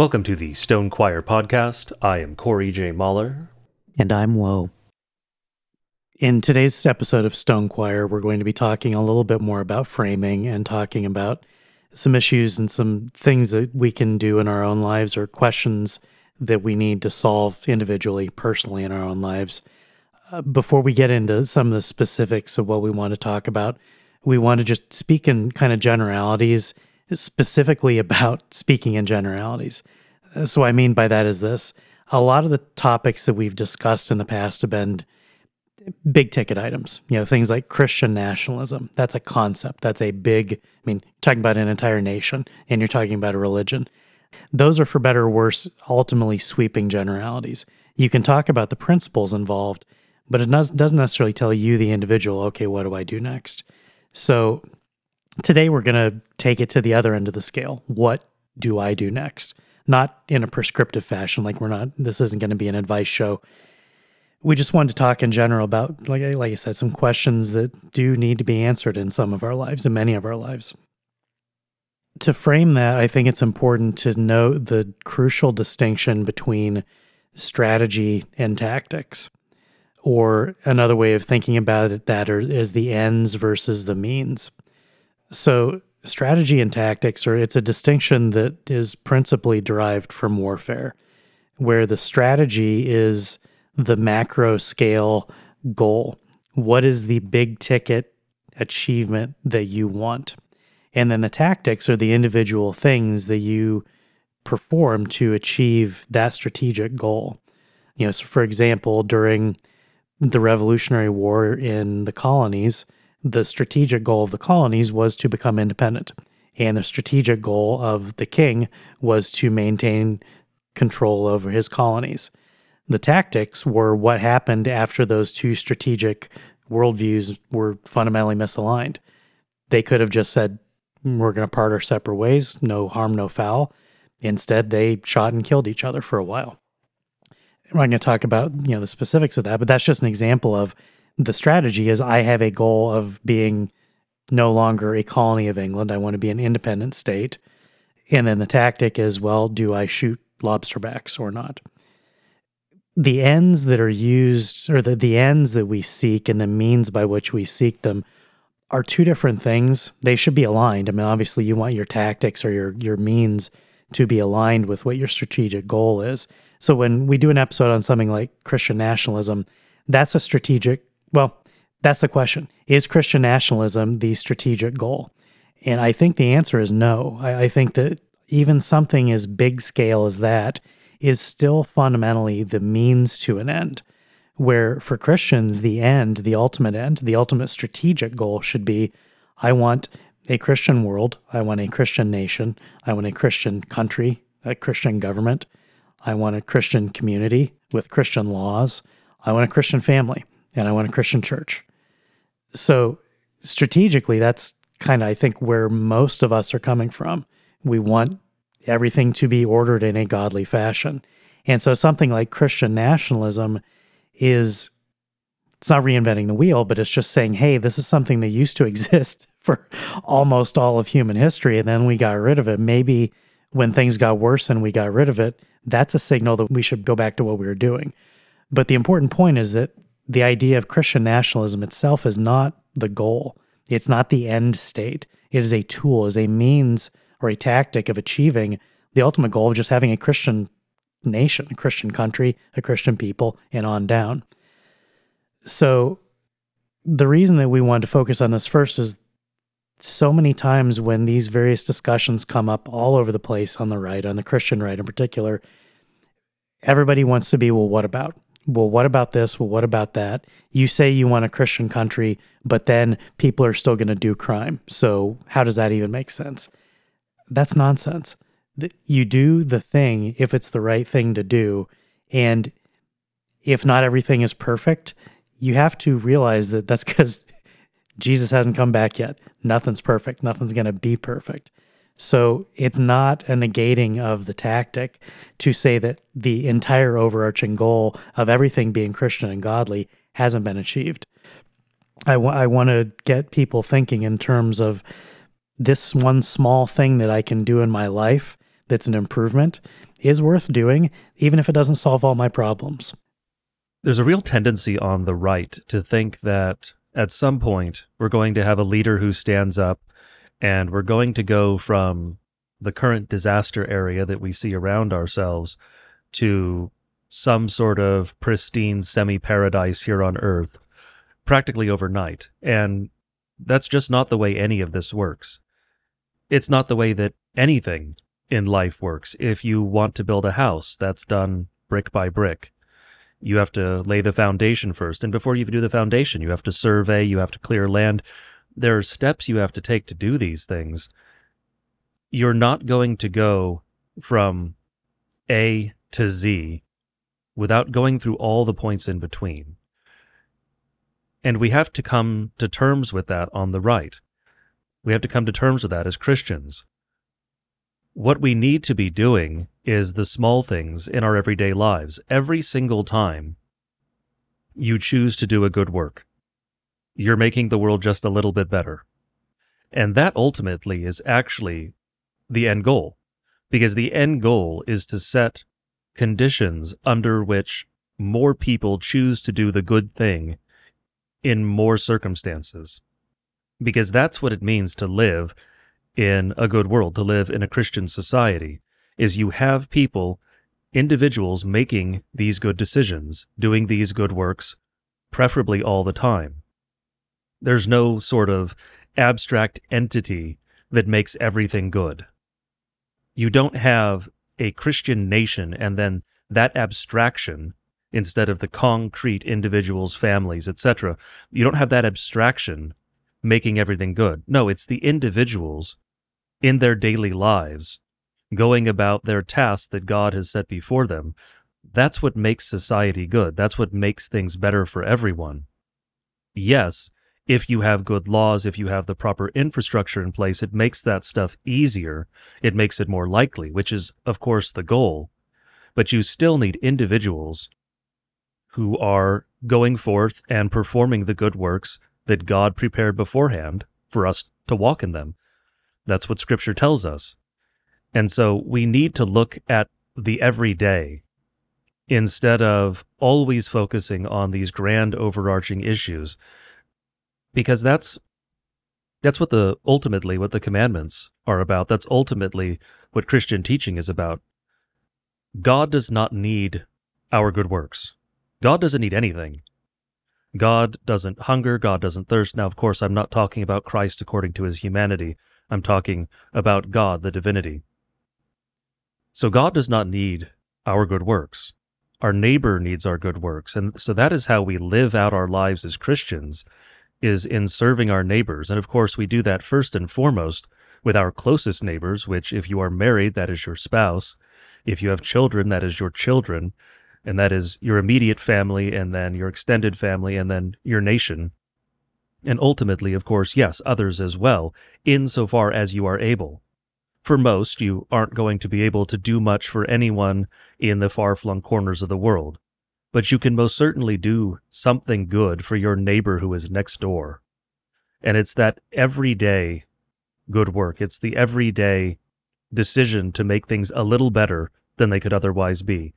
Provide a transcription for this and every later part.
Welcome to the Stone Choir podcast. I am Corey J. Mahler. And I'm Woe. In today's episode of Stone Choir, we're going to be talking a little bit more about framing and talking about some issues and some things that we can do in our own lives or questions that we need to solve individually, personally in our own lives. Uh, before we get into some of the specifics of what we want to talk about, we want to just speak in kind of generalities, specifically about speaking in generalities. Uh, so, I mean by that is this a lot of the topics that we've discussed in the past have been big ticket items, you know, things like Christian nationalism. That's a concept. That's a big, I mean, talking about an entire nation and you're talking about a religion. Those are, for better or worse, ultimately sweeping generalities. You can talk about the principles involved, but it doesn't necessarily tell you, the individual, okay, what do I do next? So today we're going to take it to the other end of the scale. What do I do next? Not in a prescriptive fashion, like we're not, this isn't going to be an advice show. We just wanted to talk in general about, like, I, like I said, some questions that do need to be answered in some of our lives, in many of our lives. To frame that, I think it's important to note the crucial distinction between strategy and tactics. Or another way of thinking about it that is the ends versus the means. So strategy and tactics are it's a distinction that is principally derived from warfare, where the strategy is the macro scale goal. What is the big ticket achievement that you want? And then the tactics are the individual things that you perform to achieve that strategic goal. You know, so for example, during the Revolutionary War in the colonies, the strategic goal of the colonies was to become independent. And the strategic goal of the king was to maintain control over his colonies. The tactics were what happened after those two strategic worldviews were fundamentally misaligned. They could have just said, We're going to part our separate ways, no harm, no foul. Instead, they shot and killed each other for a while. I'm not going to talk about you know the specifics of that, but that's just an example of the strategy. Is I have a goal of being no longer a colony of England. I want to be an independent state, and then the tactic is well, do I shoot lobsterbacks or not? The ends that are used, or the, the ends that we seek, and the means by which we seek them, are two different things. They should be aligned. I mean, obviously, you want your tactics or your your means to be aligned with what your strategic goal is. So when we do an episode on something like Christian nationalism, that's a strategic, well, that's the question. Is Christian nationalism the strategic goal? And I think the answer is no. I, I think that even something as big scale as that is still fundamentally the means to an end. Where for Christians, the end, the ultimate end, the ultimate strategic goal should be I want a Christian world, I want a Christian nation, I want a Christian country, a Christian government, I want a Christian community with Christian laws. I want a Christian family and I want a Christian church. So, strategically, that's kind of, I think, where most of us are coming from. We want everything to be ordered in a godly fashion. And so, something like Christian nationalism is, it's not reinventing the wheel, but it's just saying, hey, this is something that used to exist for almost all of human history. And then we got rid of it. Maybe when things got worse and we got rid of it, that's a signal that we should go back to what we were doing. But the important point is that the idea of Christian nationalism itself is not the goal. It's not the end state. It is a tool, is a means or a tactic of achieving the ultimate goal of just having a Christian nation, a Christian country, a Christian people, and on down. So, the reason that we wanted to focus on this first is so many times when these various discussions come up all over the place on the right, on the Christian right in particular, everybody wants to be, well, what about? Well, what about this? Well, what about that? You say you want a Christian country, but then people are still going to do crime. So, how does that even make sense? That's nonsense. You do the thing if it's the right thing to do. And if not everything is perfect, you have to realize that that's because Jesus hasn't come back yet. Nothing's perfect. Nothing's going to be perfect. So it's not a negating of the tactic to say that the entire overarching goal of everything being Christian and godly hasn't been achieved. I, w- I want to get people thinking in terms of this one small thing that I can do in my life that's an improvement is worth doing, even if it doesn't solve all my problems. There's a real tendency on the right to think that at some point we're going to have a leader who stands up and we're going to go from the current disaster area that we see around ourselves to some sort of pristine semi paradise here on Earth practically overnight. And that's just not the way any of this works. It's not the way that anything in life works. If you want to build a house, that's done brick by brick. You have to lay the foundation first. And before you do the foundation, you have to survey, you have to clear land. There are steps you have to take to do these things. You're not going to go from A to Z without going through all the points in between. And we have to come to terms with that on the right. We have to come to terms with that as Christians. What we need to be doing is the small things in our everyday lives. Every single time you choose to do a good work, you're making the world just a little bit better. And that ultimately is actually the end goal, because the end goal is to set conditions under which more people choose to do the good thing in more circumstances. Because that's what it means to live in a good world, to live in a Christian society, is you have people, individuals making these good decisions, doing these good works, preferably all the time. There's no sort of abstract entity that makes everything good. You don't have a Christian nation and then that abstraction instead of the concrete individuals, families, etc. You don't have that abstraction making everything good. No, it's the individuals in their daily lives going about their tasks that God has set before them. That's what makes society good. That's what makes things better for everyone. Yes, if you have good laws, if you have the proper infrastructure in place, it makes that stuff easier. It makes it more likely, which is, of course, the goal. But you still need individuals who are going forth and performing the good works that God prepared beforehand for us to walk in them. That's what Scripture tells us. And so we need to look at the everyday instead of always focusing on these grand overarching issues because that's that's what the ultimately what the commandments are about. That's ultimately what Christian teaching is about. God does not need our good works. God doesn't need anything. God doesn't hunger, God doesn't thirst. Now, of course, I'm not talking about Christ according to his humanity. I'm talking about God, the divinity. So God does not need our good works. Our neighbor needs our good works. And so that is how we live out our lives as Christians is in serving our neighbors. And of course, we do that first and foremost with our closest neighbors, which, if you are married, that is your spouse. If you have children, that is your children. And that is your immediate family, and then your extended family, and then your nation. And ultimately, of course, yes, others as well, insofar as you are able. For most, you aren't going to be able to do much for anyone in the far flung corners of the world but you can most certainly do something good for your neighbor who is next door. And it's that everyday good work. It's the everyday decision to make things a little better than they could otherwise be.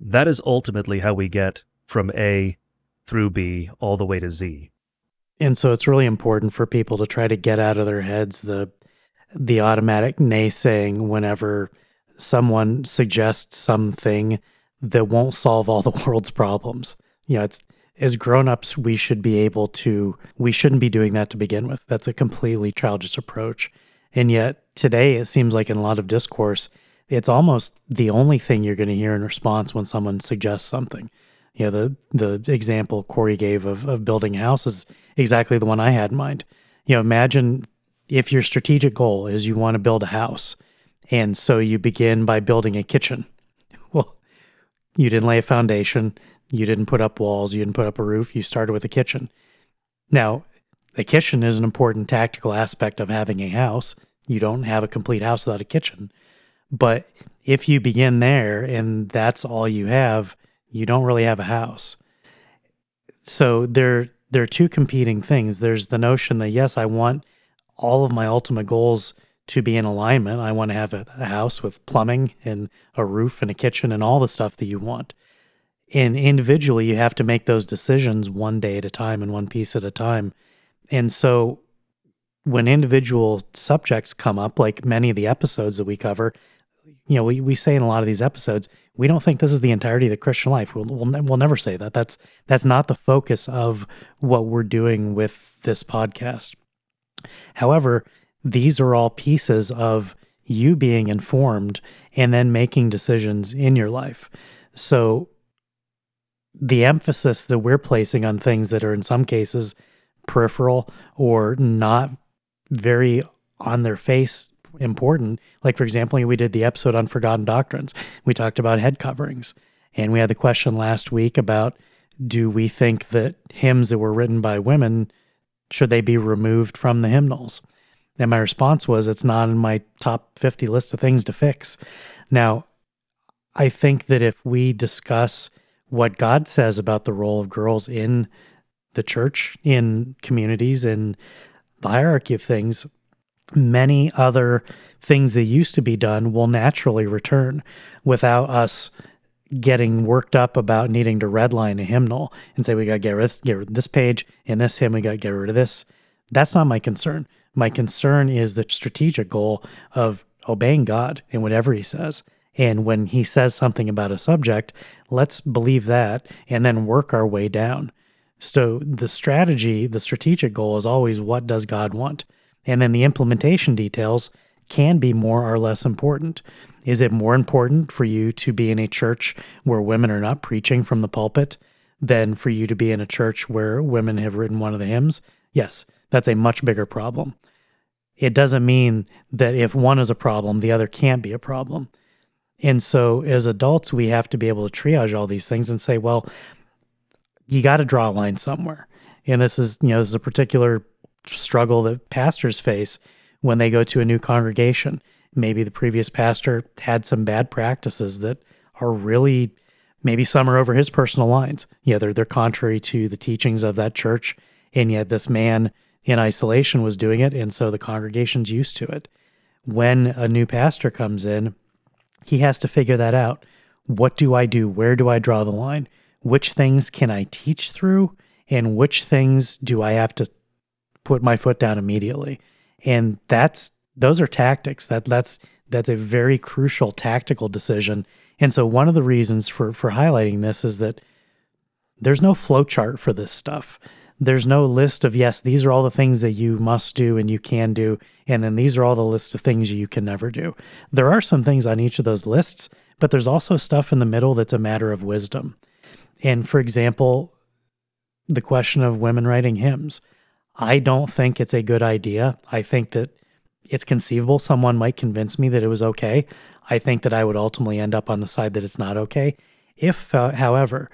That is ultimately how we get from A through B all the way to Z. And so it's really important for people to try to get out of their heads the the automatic naysaying whenever someone suggests something that won't solve all the world's problems. You know, it's as grown-ups we should be able to we shouldn't be doing that to begin with. That's a completely childish approach. And yet today it seems like in a lot of discourse it's almost the only thing you're going to hear in response when someone suggests something. You know, the the example Corey gave of of building a house is exactly the one I had in mind. You know, imagine if your strategic goal is you want to build a house and so you begin by building a kitchen you didn't lay a foundation. You didn't put up walls. You didn't put up a roof. You started with a kitchen. Now, the kitchen is an important tactical aspect of having a house. You don't have a complete house without a kitchen. But if you begin there and that's all you have, you don't really have a house. So there there are two competing things. There's the notion that yes, I want all of my ultimate goals to be in alignment. I want to have a, a house with plumbing and a roof and a kitchen and all the stuff that you want. And individually, you have to make those decisions one day at a time and one piece at a time. And so when individual subjects come up, like many of the episodes that we cover, you know, we, we say in a lot of these episodes, we don't think this is the entirety of the Christian life. We'll, we'll, we'll never say that. That's that's not the focus of what we're doing with this podcast. However, these are all pieces of you being informed and then making decisions in your life. So the emphasis that we're placing on things that are in some cases peripheral or not very on their face important. Like, for example, we did the episode on forgotten doctrines. We talked about head coverings. And we had the question last week about do we think that hymns that were written by women should they be removed from the hymnals? And my response was it's not in my top 50 list of things to fix. Now, I think that if we discuss what God says about the role of girls in the church, in communities, in the hierarchy of things, many other things that used to be done will naturally return without us getting worked up about needing to redline a hymnal and say we got to get rid, of, this page in this hymn we got to get rid of this that's not my concern my concern is the strategic goal of obeying god in whatever he says and when he says something about a subject let's believe that and then work our way down so the strategy the strategic goal is always what does god want and then the implementation details can be more or less important. Is it more important for you to be in a church where women are not preaching from the pulpit than for you to be in a church where women have written one of the hymns? Yes, that's a much bigger problem. It doesn't mean that if one is a problem, the other can't be a problem. And so as adults, we have to be able to triage all these things and say, well, you got to draw a line somewhere. And this is, you know, this is a particular struggle that pastors face when they go to a new congregation. Maybe the previous pastor had some bad practices that are really maybe some are over his personal lines. Yeah, they're they're contrary to the teachings of that church, and yet this man in isolation was doing it, and so the congregation's used to it. When a new pastor comes in, he has to figure that out. What do I do? Where do I draw the line? Which things can I teach through? And which things do I have to put my foot down immediately. And that's those are tactics. That that's that's a very crucial tactical decision. And so one of the reasons for for highlighting this is that there's no flow chart for this stuff. There's no list of yes, these are all the things that you must do and you can do, and then these are all the lists of things you can never do. There are some things on each of those lists, but there's also stuff in the middle that's a matter of wisdom. And for example, the question of women writing hymns. I don't think it's a good idea. I think that it's conceivable someone might convince me that it was okay. I think that I would ultimately end up on the side that it's not okay. If, uh, however,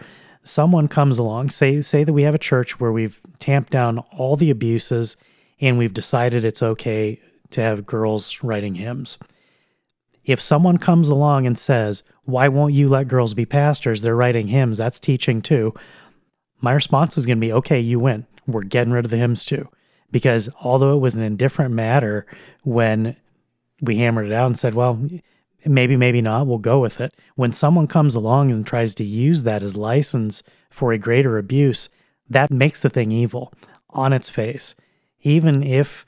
someone comes along, say say that we have a church where we've tamped down all the abuses and we've decided it's okay to have girls writing hymns. If someone comes along and says, "Why won't you let girls be pastors? They're writing hymns. That's teaching too." My response is going to be, "Okay, you win we're getting rid of the hymns too. Because although it was an indifferent matter when we hammered it out and said, well, maybe, maybe not, we'll go with it. When someone comes along and tries to use that as license for a greater abuse, that makes the thing evil on its face. Even if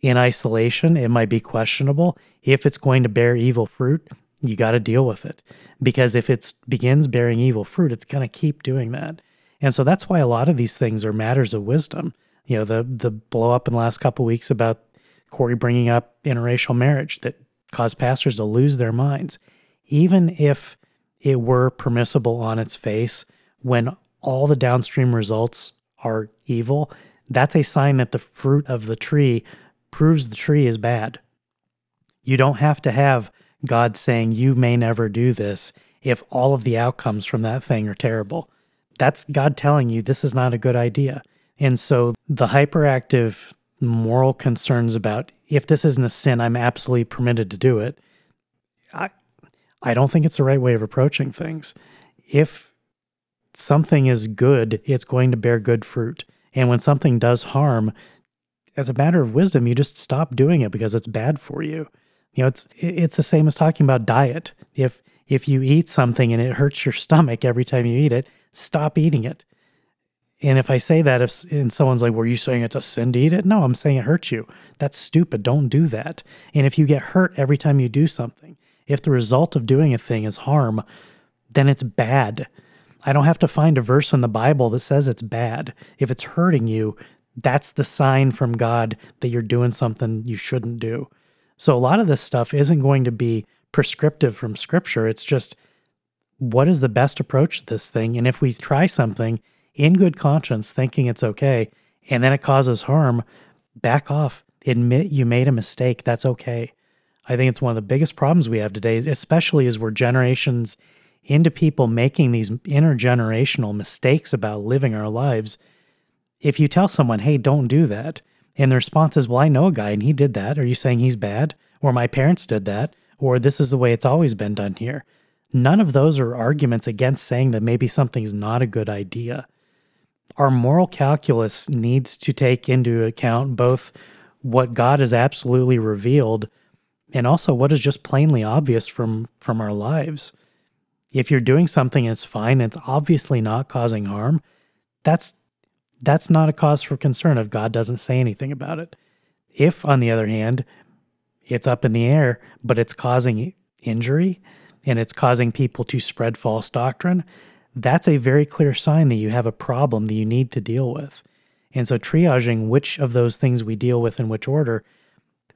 in isolation it might be questionable, if it's going to bear evil fruit, you got to deal with it. Because if it begins bearing evil fruit, it's going to keep doing that. And so that's why a lot of these things are matters of wisdom. You know, the the blow up in the last couple weeks about Corey bringing up interracial marriage that caused pastors to lose their minds. Even if it were permissible on its face, when all the downstream results are evil, that's a sign that the fruit of the tree proves the tree is bad. You don't have to have God saying, You may never do this if all of the outcomes from that thing are terrible. That's God telling you this is not a good idea. And so the hyperactive moral concerns about if this isn't a sin, I'm absolutely permitted to do it. I I don't think it's the right way of approaching things. If something is good, it's going to bear good fruit. And when something does harm, as a matter of wisdom, you just stop doing it because it's bad for you. You know, it's it's the same as talking about diet. If if you eat something and it hurts your stomach every time you eat it, stop eating it. And if I say that, if and someone's like, "Were you saying it's a sin to eat it?" No, I'm saying it hurts you. That's stupid. Don't do that. And if you get hurt every time you do something, if the result of doing a thing is harm, then it's bad. I don't have to find a verse in the Bible that says it's bad. If it's hurting you, that's the sign from God that you're doing something you shouldn't do. So a lot of this stuff isn't going to be prescriptive from scripture. It's just what is the best approach to this thing? And if we try something in good conscience, thinking it's okay, and then it causes harm, back off. Admit you made a mistake. That's okay. I think it's one of the biggest problems we have today, especially as we're generations into people making these intergenerational mistakes about living our lives. If you tell someone, hey, don't do that, and the response is, well, I know a guy and he did that, are you saying he's bad? Or my parents did that? Or this is the way it's always been done here? None of those are arguments against saying that maybe something's not a good idea. Our moral calculus needs to take into account both what God has absolutely revealed and also what is just plainly obvious from from our lives. If you're doing something and it's fine, it's obviously not causing harm, that's that's not a cause for concern if God doesn't say anything about it. If on the other hand, it's up in the air, but it's causing injury and it's causing people to spread false doctrine, that's a very clear sign that you have a problem that you need to deal with. And so triaging which of those things we deal with in which order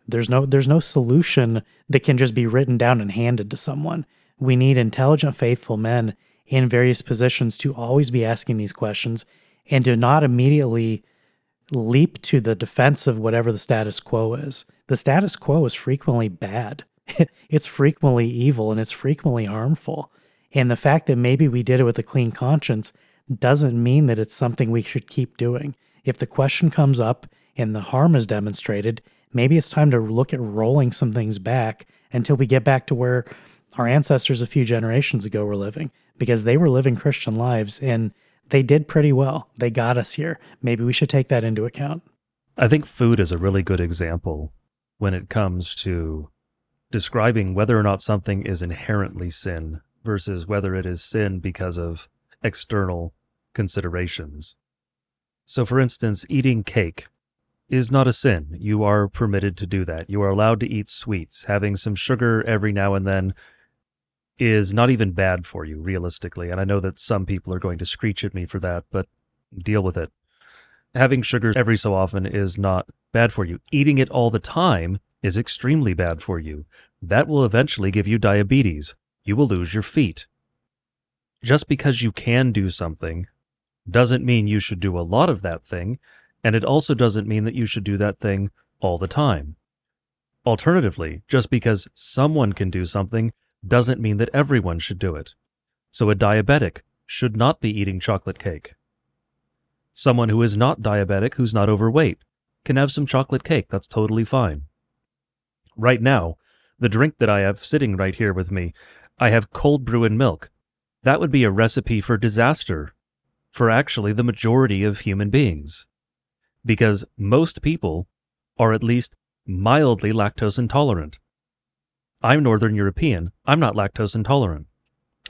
there's no there's no solution that can just be written down and handed to someone. We need intelligent, faithful men in various positions to always be asking these questions and to not immediately leap to the defense of whatever the status quo is. The status quo is frequently bad. it's frequently evil and it's frequently harmful. And the fact that maybe we did it with a clean conscience doesn't mean that it's something we should keep doing. If the question comes up and the harm is demonstrated, maybe it's time to look at rolling some things back until we get back to where our ancestors a few generations ago were living because they were living Christian lives and they did pretty well. They got us here. Maybe we should take that into account. I think food is a really good example when it comes to describing whether or not something is inherently sin versus whether it is sin because of external considerations. So, for instance, eating cake is not a sin. You are permitted to do that. You are allowed to eat sweets. Having some sugar every now and then is not even bad for you, realistically. And I know that some people are going to screech at me for that, but deal with it. Having sugar every so often is not bad for you. Eating it all the time is extremely bad for you. That will eventually give you diabetes. You will lose your feet. Just because you can do something doesn't mean you should do a lot of that thing, and it also doesn't mean that you should do that thing all the time. Alternatively, just because someone can do something doesn't mean that everyone should do it. So a diabetic should not be eating chocolate cake. Someone who is not diabetic, who's not overweight, can have some chocolate cake. That's totally fine. Right now, the drink that I have sitting right here with me, I have cold brew and milk. That would be a recipe for disaster for actually the majority of human beings. Because most people are at least mildly lactose intolerant. I'm Northern European. I'm not lactose intolerant.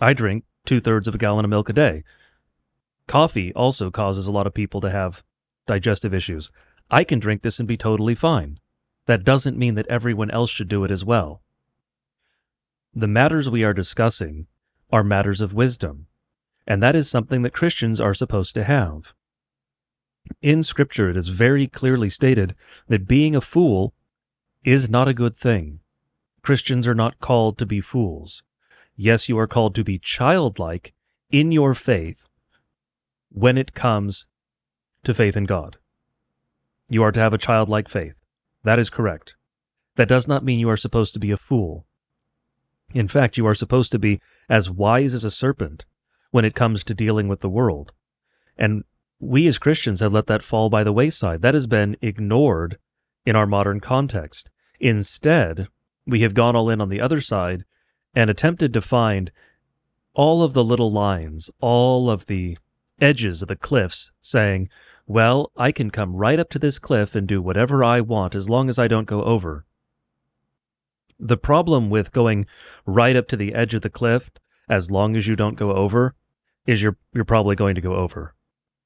I drink two thirds of a gallon of milk a day. Coffee also causes a lot of people to have digestive issues. I can drink this and be totally fine. That doesn't mean that everyone else should do it as well. The matters we are discussing are matters of wisdom, and that is something that Christians are supposed to have. In Scripture, it is very clearly stated that being a fool is not a good thing. Christians are not called to be fools. Yes, you are called to be childlike in your faith when it comes to faith in God. You are to have a childlike faith. That is correct. That does not mean you are supposed to be a fool. In fact, you are supposed to be as wise as a serpent when it comes to dealing with the world. And we as Christians have let that fall by the wayside. That has been ignored in our modern context. Instead, we have gone all in on the other side and attempted to find all of the little lines, all of the edges of the cliffs, saying, well, I can come right up to this cliff and do whatever I want as long as I don't go over. The problem with going right up to the edge of the cliff, as long as you don't go over, is you're you're probably going to go over.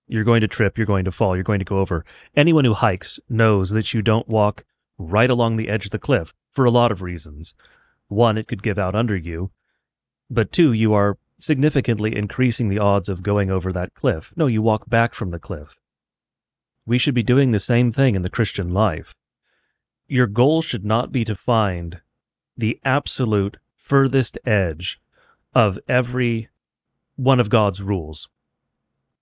You're going to trip, you're going to fall, you're going to go over. Anyone who hikes knows that you don't walk right along the edge of the cliff for a lot of reasons. One, it could give out under you, but two, you are significantly increasing the odds of going over that cliff. No, you walk back from the cliff. We should be doing the same thing in the Christian life. Your goal should not be to find the absolute furthest edge of every one of God's rules,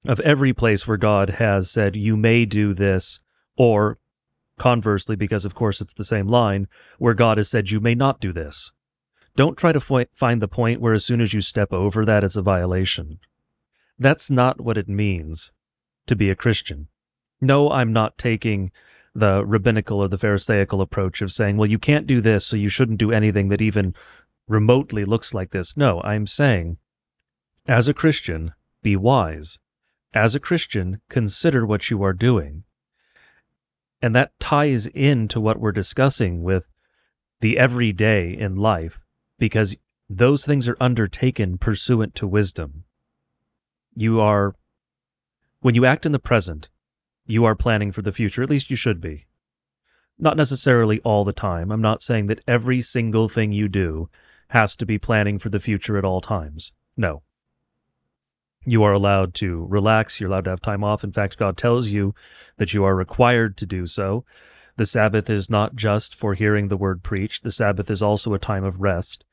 of every place where God has said, you may do this, or conversely, because of course it's the same line, where God has said, you may not do this. Don't try to find the point where as soon as you step over that, it's a violation. That's not what it means to be a Christian. No, I'm not taking the rabbinical or the Pharisaical approach of saying, well, you can't do this, so you shouldn't do anything that even remotely looks like this. No, I'm saying, as a Christian, be wise. As a Christian, consider what you are doing. And that ties into what we're discussing with the everyday in life, because those things are undertaken pursuant to wisdom. You are, when you act in the present, you are planning for the future. At least you should be. Not necessarily all the time. I'm not saying that every single thing you do has to be planning for the future at all times. No. You are allowed to relax. You're allowed to have time off. In fact, God tells you that you are required to do so. The Sabbath is not just for hearing the word preached, the Sabbath is also a time of rest.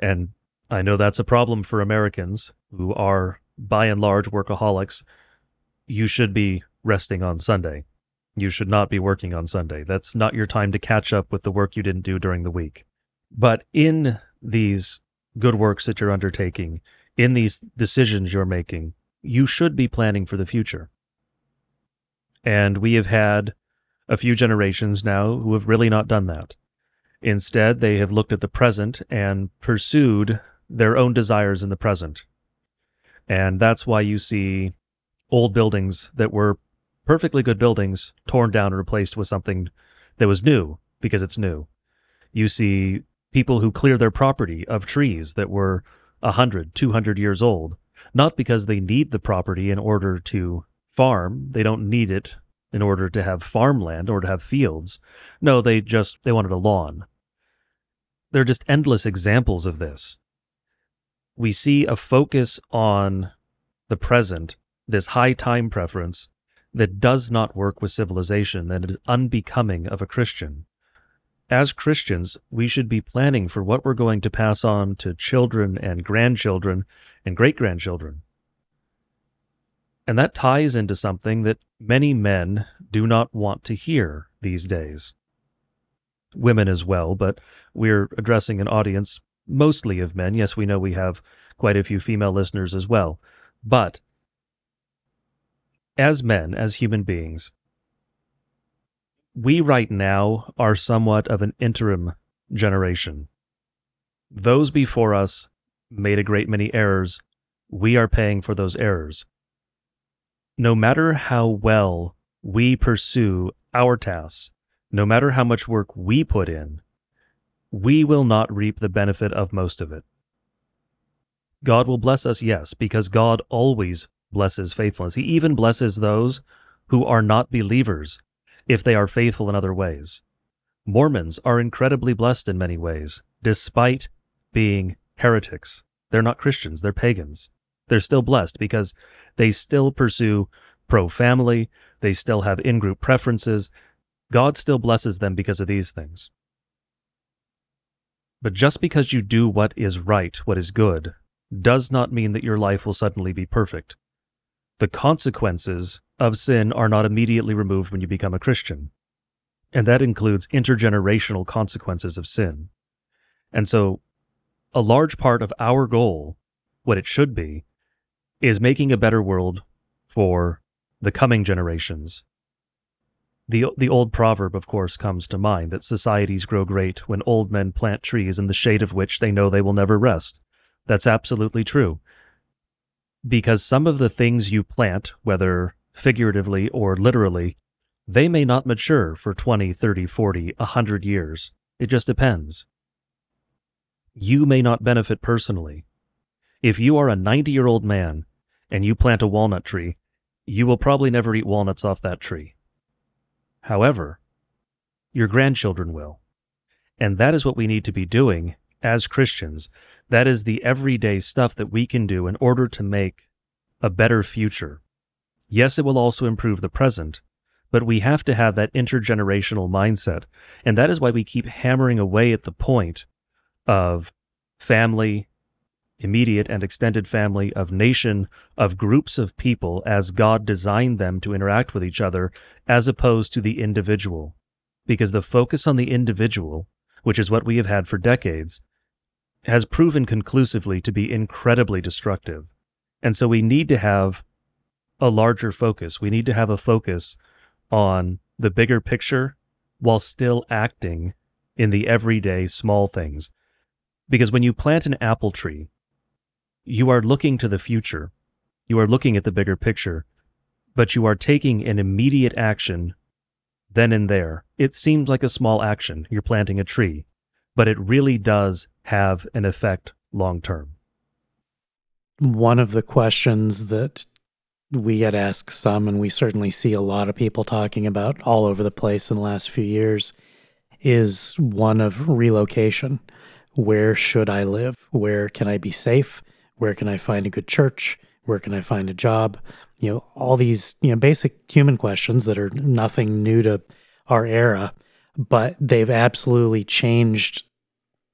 And I know that's a problem for Americans who are, by and large, workaholics. You should be resting on Sunday. You should not be working on Sunday. That's not your time to catch up with the work you didn't do during the week. But in these good works that you're undertaking, in these decisions you're making, you should be planning for the future. And we have had a few generations now who have really not done that. Instead, they have looked at the present and pursued their own desires in the present. And that's why you see old buildings that were perfectly good buildings torn down and replaced with something that was new because it's new. You see people who clear their property of trees that were 100, 200 years old, not because they need the property in order to farm. They don't need it in order to have farmland or to have fields. No, they just they wanted a lawn. There are just endless examples of this. We see a focus on the present, this high time preference that does not work with civilization and is unbecoming of a Christian. As Christians, we should be planning for what we're going to pass on to children and grandchildren and great grandchildren. And that ties into something that many men do not want to hear these days. Women as well, but we're addressing an audience mostly of men. Yes, we know we have quite a few female listeners as well. But as men, as human beings, we right now are somewhat of an interim generation. Those before us made a great many errors. We are paying for those errors no matter how well we pursue our tasks, no matter how much work we put in, we will not reap the benefit of most of it. God will bless us, yes, because God always blesses faithfulness. He even blesses those who are not believers if they are faithful in other ways. Mormons are incredibly blessed in many ways, despite being heretics. They're not Christians, they're pagans. They're still blessed because they still pursue pro family, they still have in group preferences. God still blesses them because of these things. But just because you do what is right, what is good, does not mean that your life will suddenly be perfect. The consequences of sin are not immediately removed when you become a Christian. And that includes intergenerational consequences of sin. And so, a large part of our goal, what it should be, is making a better world for the coming generations. The, the old proverb, of course, comes to mind that societies grow great when old men plant trees in the shade of which they know they will never rest. That's absolutely true. Because some of the things you plant, whether figuratively or literally, they may not mature for 20, 30, 40, 100 years. It just depends. You may not benefit personally. If you are a 90 year old man and you plant a walnut tree, you will probably never eat walnuts off that tree. However, your grandchildren will. And that is what we need to be doing as Christians. That is the everyday stuff that we can do in order to make a better future. Yes, it will also improve the present, but we have to have that intergenerational mindset. And that is why we keep hammering away at the point of family, immediate and extended family, of nation, of groups of people as God designed them to interact with each other, as opposed to the individual. Because the focus on the individual, which is what we have had for decades, has proven conclusively to be incredibly destructive. And so we need to have a larger focus. We need to have a focus on the bigger picture while still acting in the everyday small things. Because when you plant an apple tree, you are looking to the future. You are looking at the bigger picture, but you are taking an immediate action then and there. It seems like a small action. You're planting a tree, but it really does have an effect long term. One of the questions that we get asked some, and we certainly see a lot of people talking about all over the place in the last few years, is one of relocation. Where should I live? Where can I be safe? Where can I find a good church? Where can I find a job? You know, all these, you know, basic human questions that are nothing new to our era, but they've absolutely changed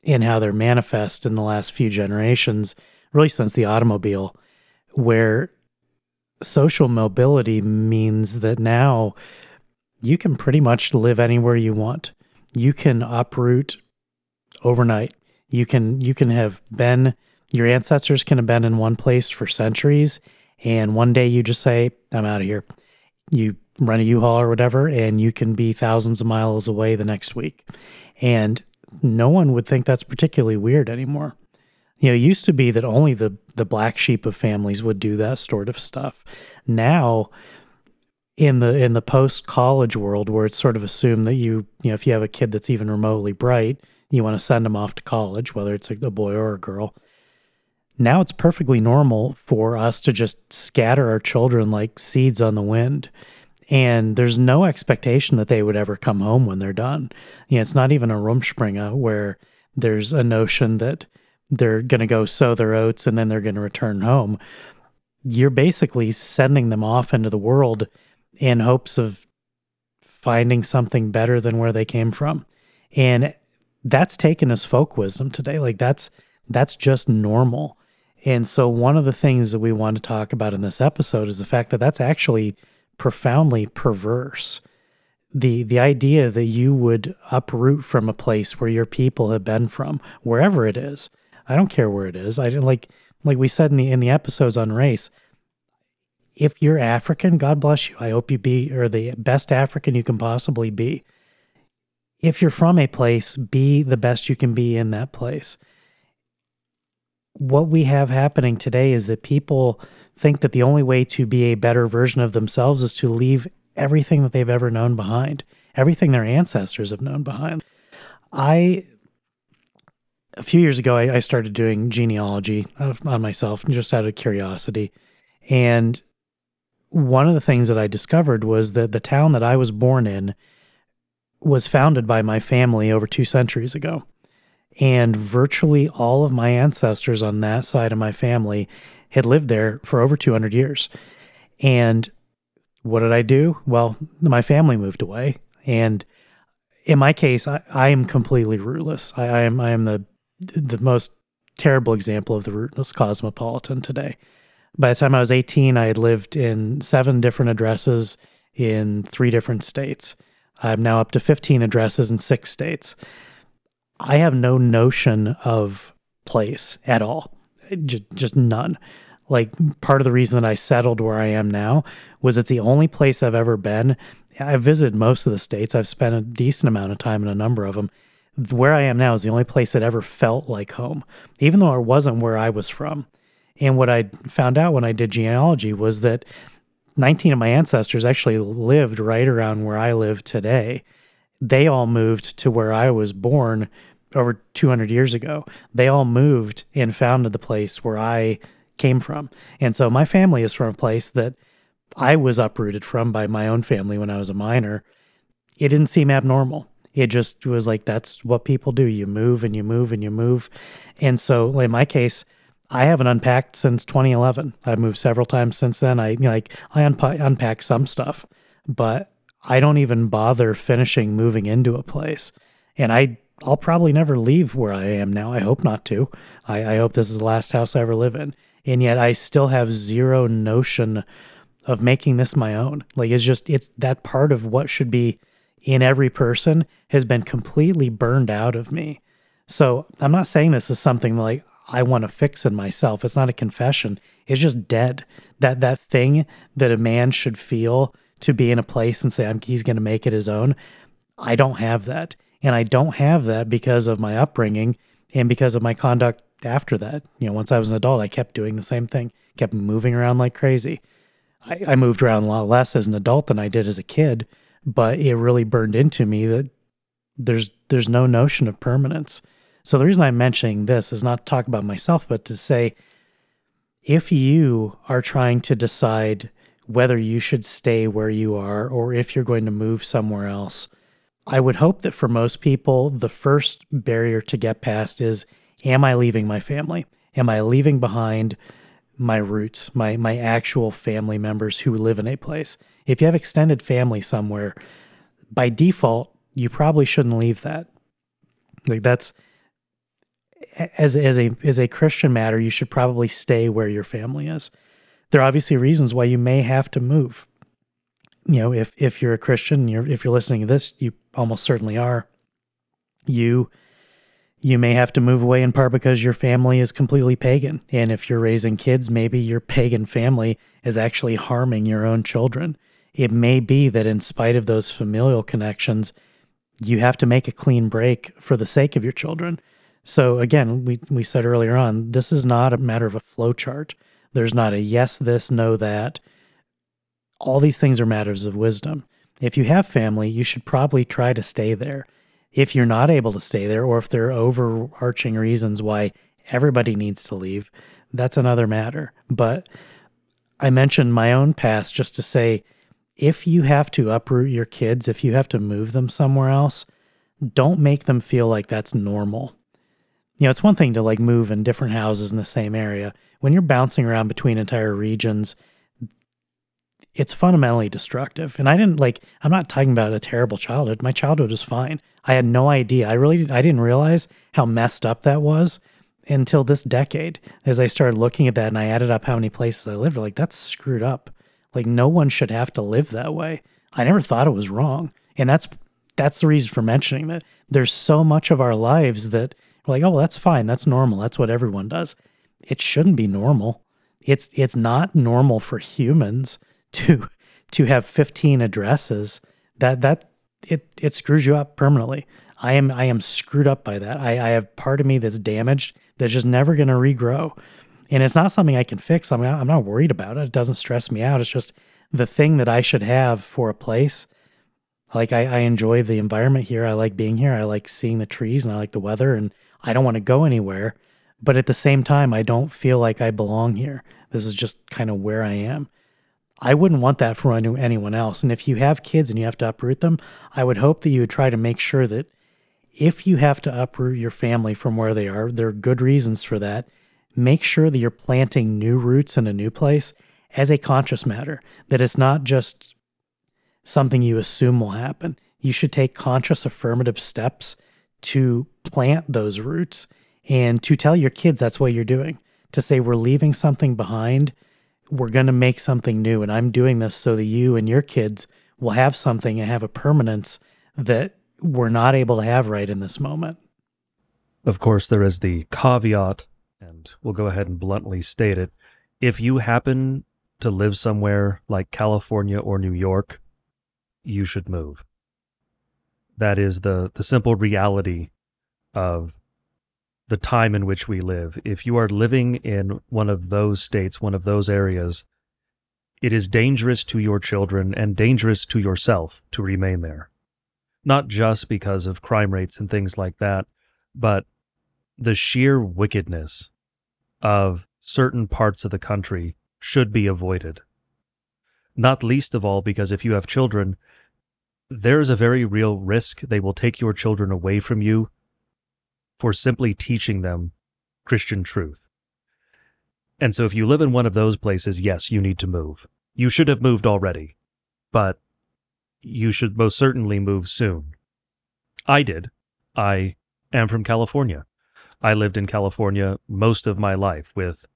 in how they're manifest in the last few generations, really since the automobile, where social mobility means that now you can pretty much live anywhere you want. You can uproot overnight. You can you can have been your ancestors can have been in one place for centuries and one day you just say I'm out of here. You run a U-Haul or whatever and you can be thousands of miles away the next week. And no one would think that's particularly weird anymore. You know, it used to be that only the the black sheep of families would do that sort of stuff. Now, in the in the post college world, where it's sort of assumed that you you know if you have a kid that's even remotely bright, you want to send them off to college, whether it's a, a boy or a girl. Now it's perfectly normal for us to just scatter our children like seeds on the wind. And there's no expectation that they would ever come home when they're done. You know, it's not even a Rumspringa where there's a notion that they're going to go sow their oats and then they're going to return home. You're basically sending them off into the world in hopes of finding something better than where they came from. And that's taken as folk wisdom today. Like that's that's just normal. And so one of the things that we want to talk about in this episode is the fact that that's actually profoundly perverse. The the idea that you would uproot from a place where your people have been from, wherever it is, I don't care where it is. I didn't like like we said in the in the episodes on race. If you're African, God bless you. I hope you be or the best African you can possibly be. If you're from a place, be the best you can be in that place. What we have happening today is that people think that the only way to be a better version of themselves is to leave everything that they've ever known behind, everything their ancestors have known behind. I a few years ago, I, I started doing genealogy on myself just out of curiosity. And one of the things that I discovered was that the town that I was born in was founded by my family over two centuries ago. And virtually all of my ancestors on that side of my family had lived there for over 200 years. And what did I do? Well, my family moved away. And in my case, I, I am completely rootless. I, I am I am the the most terrible example of the rootless cosmopolitan today. By the time I was 18, I had lived in seven different addresses in three different states. I'm now up to 15 addresses in six states. I have no notion of place at all, just, just none. Like, part of the reason that I settled where I am now was it's the only place I've ever been. I've visited most of the states, I've spent a decent amount of time in a number of them where I am now is the only place that ever felt like home, even though it wasn't where I was from. And what I found out when I did genealogy was that 19 of my ancestors actually lived right around where I live today. They all moved to where I was born over 200 years ago. They all moved and founded the place where I came from. And so my family is from a place that I was uprooted from by my own family when I was a minor. It didn't seem abnormal. It just was like that's what people do. You move and you move and you move. And so in my case, I haven't unpacked since 2011. I've moved several times since then. I you know, like I unpa- unpack some stuff, but I don't even bother finishing moving into a place. And I I'll probably never leave where I am now. I hope not to. I, I hope this is the last house I ever live in. And yet I still have zero notion of making this my own. Like it's just it's that part of what should be in every person has been completely burned out of me. So I'm not saying this is something like I want to fix in myself. It's not a confession. It's just dead. That that thing that a man should feel to be in a place and say he's going to make it his own. I don't have that, and I don't have that because of my upbringing and because of my conduct after that. You know, once I was an adult, I kept doing the same thing, kept moving around like crazy. I, I moved around a lot less as an adult than I did as a kid but it really burned into me that there's there's no notion of permanence. So the reason I'm mentioning this is not to talk about myself, but to say if you are trying to decide whether you should stay where you are or if you're going to move somewhere else, I would hope that for most people, the first barrier to get past is Am I leaving my family? Am I leaving behind my roots, my, my actual family members who live in a place? if you have extended family somewhere, by default, you probably shouldn't leave that. Like that's as as a as a Christian matter, you should probably stay where your family is. There are obviously reasons why you may have to move. You know, if if you're a Christian, you're if you're listening to this, you almost certainly are. You you may have to move away in part because your family is completely pagan. And if you're raising kids, maybe your pagan family is actually harming your own children it may be that in spite of those familial connections, you have to make a clean break for the sake of your children. So again, we, we said earlier on, this is not a matter of a flow chart. There's not a yes, this, no, that. All these things are matters of wisdom. If you have family, you should probably try to stay there. If you're not able to stay there, or if there are overarching reasons why everybody needs to leave, that's another matter. But I mentioned my own past just to say if you have to uproot your kids, if you have to move them somewhere else, don't make them feel like that's normal. You know, it's one thing to like move in different houses in the same area. When you're bouncing around between entire regions, it's fundamentally destructive. And I didn't like I'm not talking about a terrible childhood. My childhood was fine. I had no idea. I really I didn't realize how messed up that was until this decade as I started looking at that and I added up how many places I lived. Like that's screwed up. Like no one should have to live that way. I never thought it was wrong. And that's that's the reason for mentioning that. There's so much of our lives that we're like, oh well, that's fine. That's normal. That's what everyone does. It shouldn't be normal. It's it's not normal for humans to to have 15 addresses. That that it it screws you up permanently. I am I am screwed up by that. I, I have part of me that's damaged that's just never gonna regrow and it's not something I can fix. I'm not, I'm not worried about it. It doesn't stress me out. It's just the thing that I should have for a place. Like I, I enjoy the environment here. I like being here. I like seeing the trees and I like the weather and I don't want to go anywhere. But at the same time, I don't feel like I belong here. This is just kind of where I am. I wouldn't want that for anyone else. And if you have kids and you have to uproot them, I would hope that you would try to make sure that if you have to uproot your family from where they are, there are good reasons for that make sure that you're planting new roots in a new place as a conscious matter, that it's not just something you assume will happen. You should take conscious affirmative steps to plant those roots and to tell your kids that's what you're doing. To say, we're leaving something behind, we're going to make something new. And I'm doing this so that you and your kids will have something and have a permanence that we're not able to have right in this moment. Of course, there is the caveat and we'll go ahead and bluntly state it. If you happen to live somewhere like California or New York, you should move. That is the, the simple reality of the time in which we live. If you are living in one of those states, one of those areas, it is dangerous to your children and dangerous to yourself to remain there. Not just because of crime rates and things like that, but the sheer wickedness of certain parts of the country should be avoided. Not least of all because if you have children, there is a very real risk they will take your children away from you for simply teaching them Christian truth. And so if you live in one of those places, yes, you need to move. You should have moved already, but you should most certainly move soon. I did. I am from California. I lived in California most of my life, with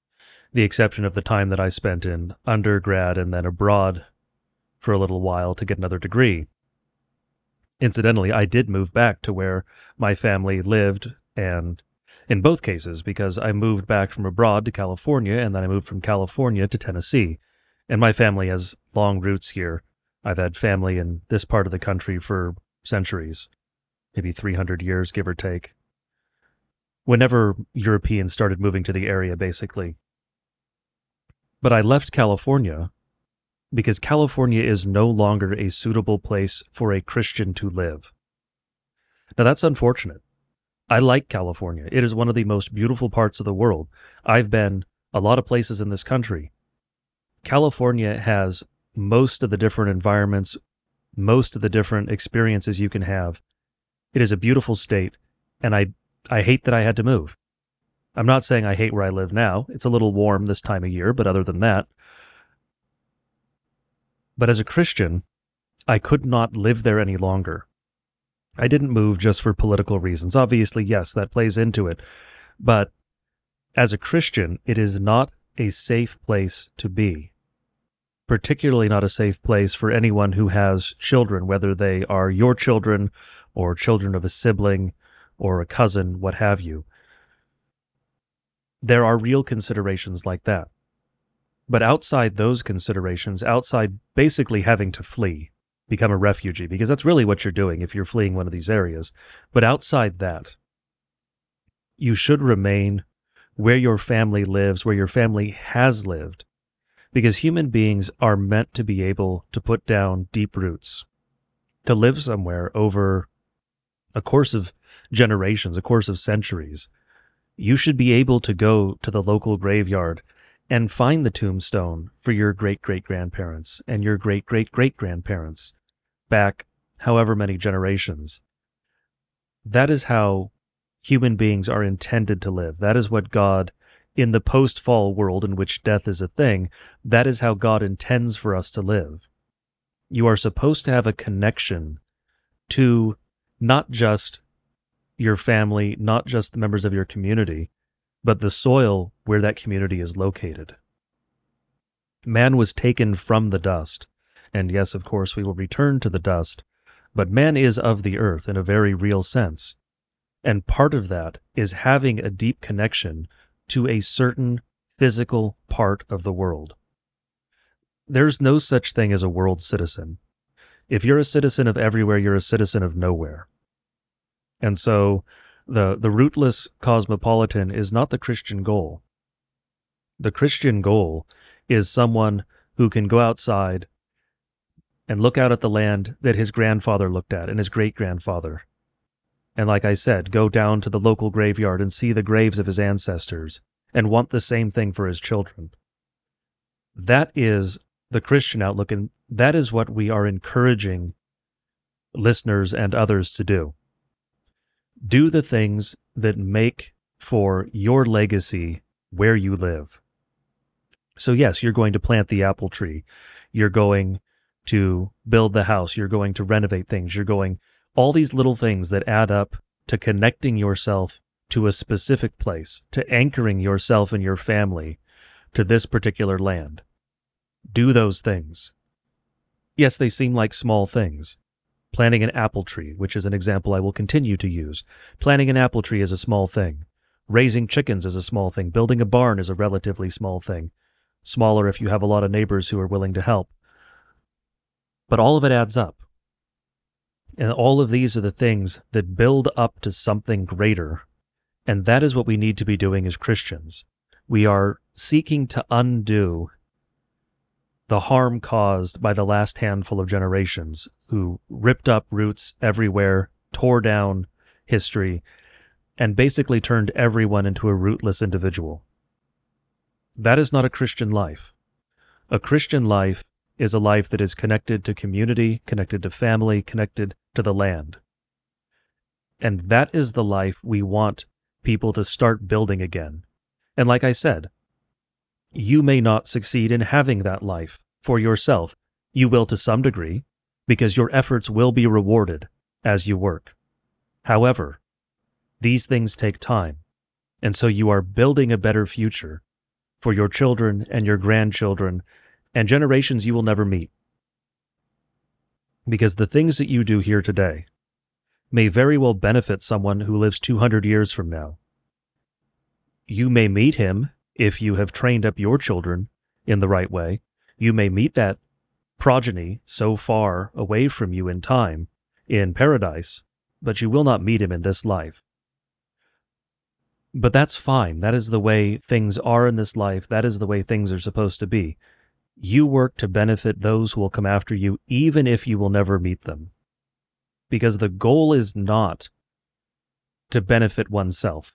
the exception of the time that I spent in undergrad and then abroad for a little while to get another degree. Incidentally, I did move back to where my family lived, and in both cases, because I moved back from abroad to California and then I moved from California to Tennessee. And my family has long roots here. I've had family in this part of the country for centuries, maybe 300 years, give or take. Whenever Europeans started moving to the area, basically. But I left California because California is no longer a suitable place for a Christian to live. Now, that's unfortunate. I like California. It is one of the most beautiful parts of the world. I've been a lot of places in this country. California has most of the different environments, most of the different experiences you can have. It is a beautiful state, and I I hate that I had to move. I'm not saying I hate where I live now. It's a little warm this time of year, but other than that, but as a Christian, I could not live there any longer. I didn't move just for political reasons. Obviously, yes, that plays into it. But as a Christian, it is not a safe place to be. Particularly not a safe place for anyone who has children, whether they are your children or children of a sibling or a cousin, what have you. There are real considerations like that. But outside those considerations, outside basically having to flee, become a refugee, because that's really what you're doing if you're fleeing one of these areas. But outside that, you should remain where your family lives, where your family has lived, because human beings are meant to be able to put down deep roots, to live somewhere over a course of generations, a course of centuries. You should be able to go to the local graveyard and find the tombstone for your great great grandparents and your great great great grandparents back however many generations. That is how human beings are intended to live. That is what God, in the post fall world in which death is a thing, that is how God intends for us to live. You are supposed to have a connection to not just your family, not just the members of your community, but the soil where that community is located. Man was taken from the dust, and yes, of course, we will return to the dust, but man is of the earth in a very real sense. And part of that is having a deep connection to a certain physical part of the world. There's no such thing as a world citizen. If you're a citizen of everywhere, you're a citizen of nowhere. And so the, the rootless cosmopolitan is not the Christian goal. The Christian goal is someone who can go outside and look out at the land that his grandfather looked at and his great grandfather. And like I said, go down to the local graveyard and see the graves of his ancestors and want the same thing for his children. That is the Christian outlook, and that is what we are encouraging listeners and others to do do the things that make for your legacy where you live. So, yes, you're going to plant the apple tree. You're going to build the house. You're going to renovate things. You're going, all these little things that add up to connecting yourself to a specific place, to anchoring yourself and your family to this particular land. Do those things. Yes, they seem like small things, Planting an apple tree, which is an example I will continue to use. Planting an apple tree is a small thing. Raising chickens is a small thing. Building a barn is a relatively small thing. Smaller if you have a lot of neighbors who are willing to help. But all of it adds up. And all of these are the things that build up to something greater. And that is what we need to be doing as Christians. We are seeking to undo the harm caused by the last handful of generations who ripped up roots everywhere, tore down history, and basically turned everyone into a rootless individual. That is not a Christian life. A Christian life is a life that is connected to community, connected to family, connected to the land. And that is the life we want people to start building again. And like I said, you may not succeed in having that life for yourself. You will to some degree, because your efforts will be rewarded as you work. However, these things take time, and so you are building a better future for your children and your grandchildren and generations you will never meet. Because the things that you do here today may very well benefit someone who lives 200 years from now. You may meet him if you have trained up your children in the right way, you may meet that progeny so far away from you in time in paradise, but you will not meet him in this life. But that's fine. That is the way things are in this life. That is the way things are supposed to be. You work to benefit those who will come after you, even if you will never meet them. Because the goal is not to benefit oneself.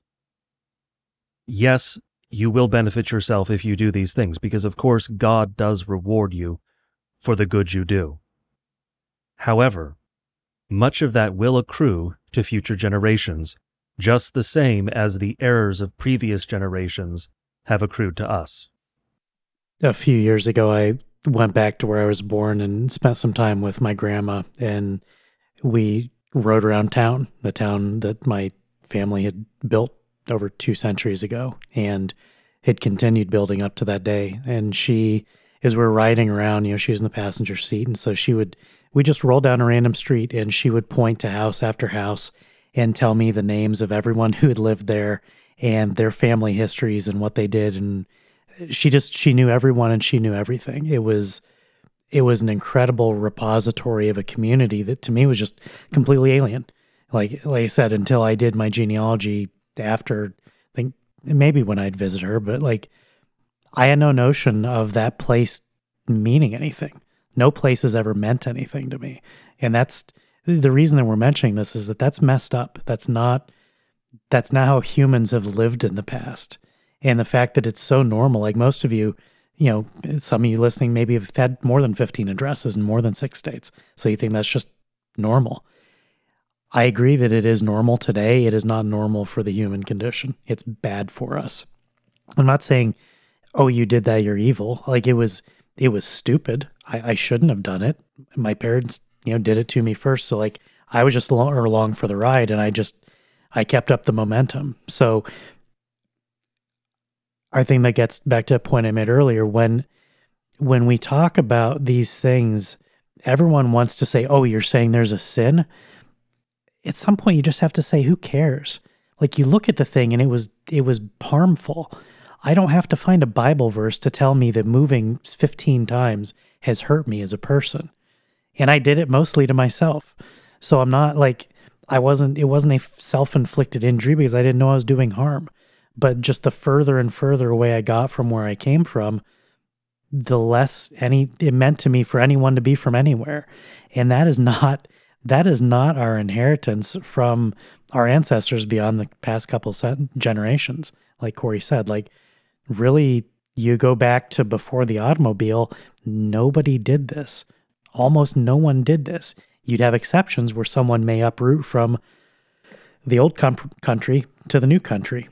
Yes, you will benefit yourself if you do these things, because of course God does reward you for the good you do. However, much of that will accrue to future generations, just the same as the errors of previous generations have accrued to us. A few years ago, I went back to where I was born and spent some time with my grandma, and we rode around town, the town that my family had built over two centuries ago, and it continued building up to that day. And she, as we're riding around, you know, she was in the passenger seat, and so she would, we just roll down a random street, and she would point to house after house and tell me the names of everyone who had lived there and their family histories and what they did, and she just she knew everyone and she knew everything. It was it was an incredible repository of a community that to me was just completely alien. Like like I said, until I did my genealogy after I think maybe when I'd visit her, but like I had no notion of that place meaning anything. No place has ever meant anything to me. And that's the reason that we're mentioning this is that that's messed up. That's not that's not how humans have lived in the past. And the fact that it's so normal, like most of you, you know, some of you listening maybe have had more than 15 addresses in more than six states. So you think that's just normal. I agree that it is normal today. It is not normal for the human condition. It's bad for us. I'm not saying, oh, you did that, you're evil. Like it was, it was stupid. I, I shouldn't have done it. My parents, you know, did it to me first. So like I was just along, along for the ride, and I just, I kept up the momentum. So I think that gets back to a point I made earlier. When, when we talk about these things, everyone wants to say, oh, you're saying there's a sin? At some point you just have to say who cares? Like you look at the thing and it was it was harmful. I don't have to find a bible verse to tell me that moving 15 times has hurt me as a person. And i did it mostly to myself. So i'm not like i wasn't it wasn't a self-inflicted injury because i didn't know i was doing harm but just the further and further away i got from where i came from the less any it meant to me for anyone to be from anywhere and that is not that is not our inheritance from our ancestors beyond the past couple generations. Like Corey said, like really, you go back to before the automobile, nobody did this. Almost no one did this. You'd have exceptions where someone may uproot from the old com- country to the new country.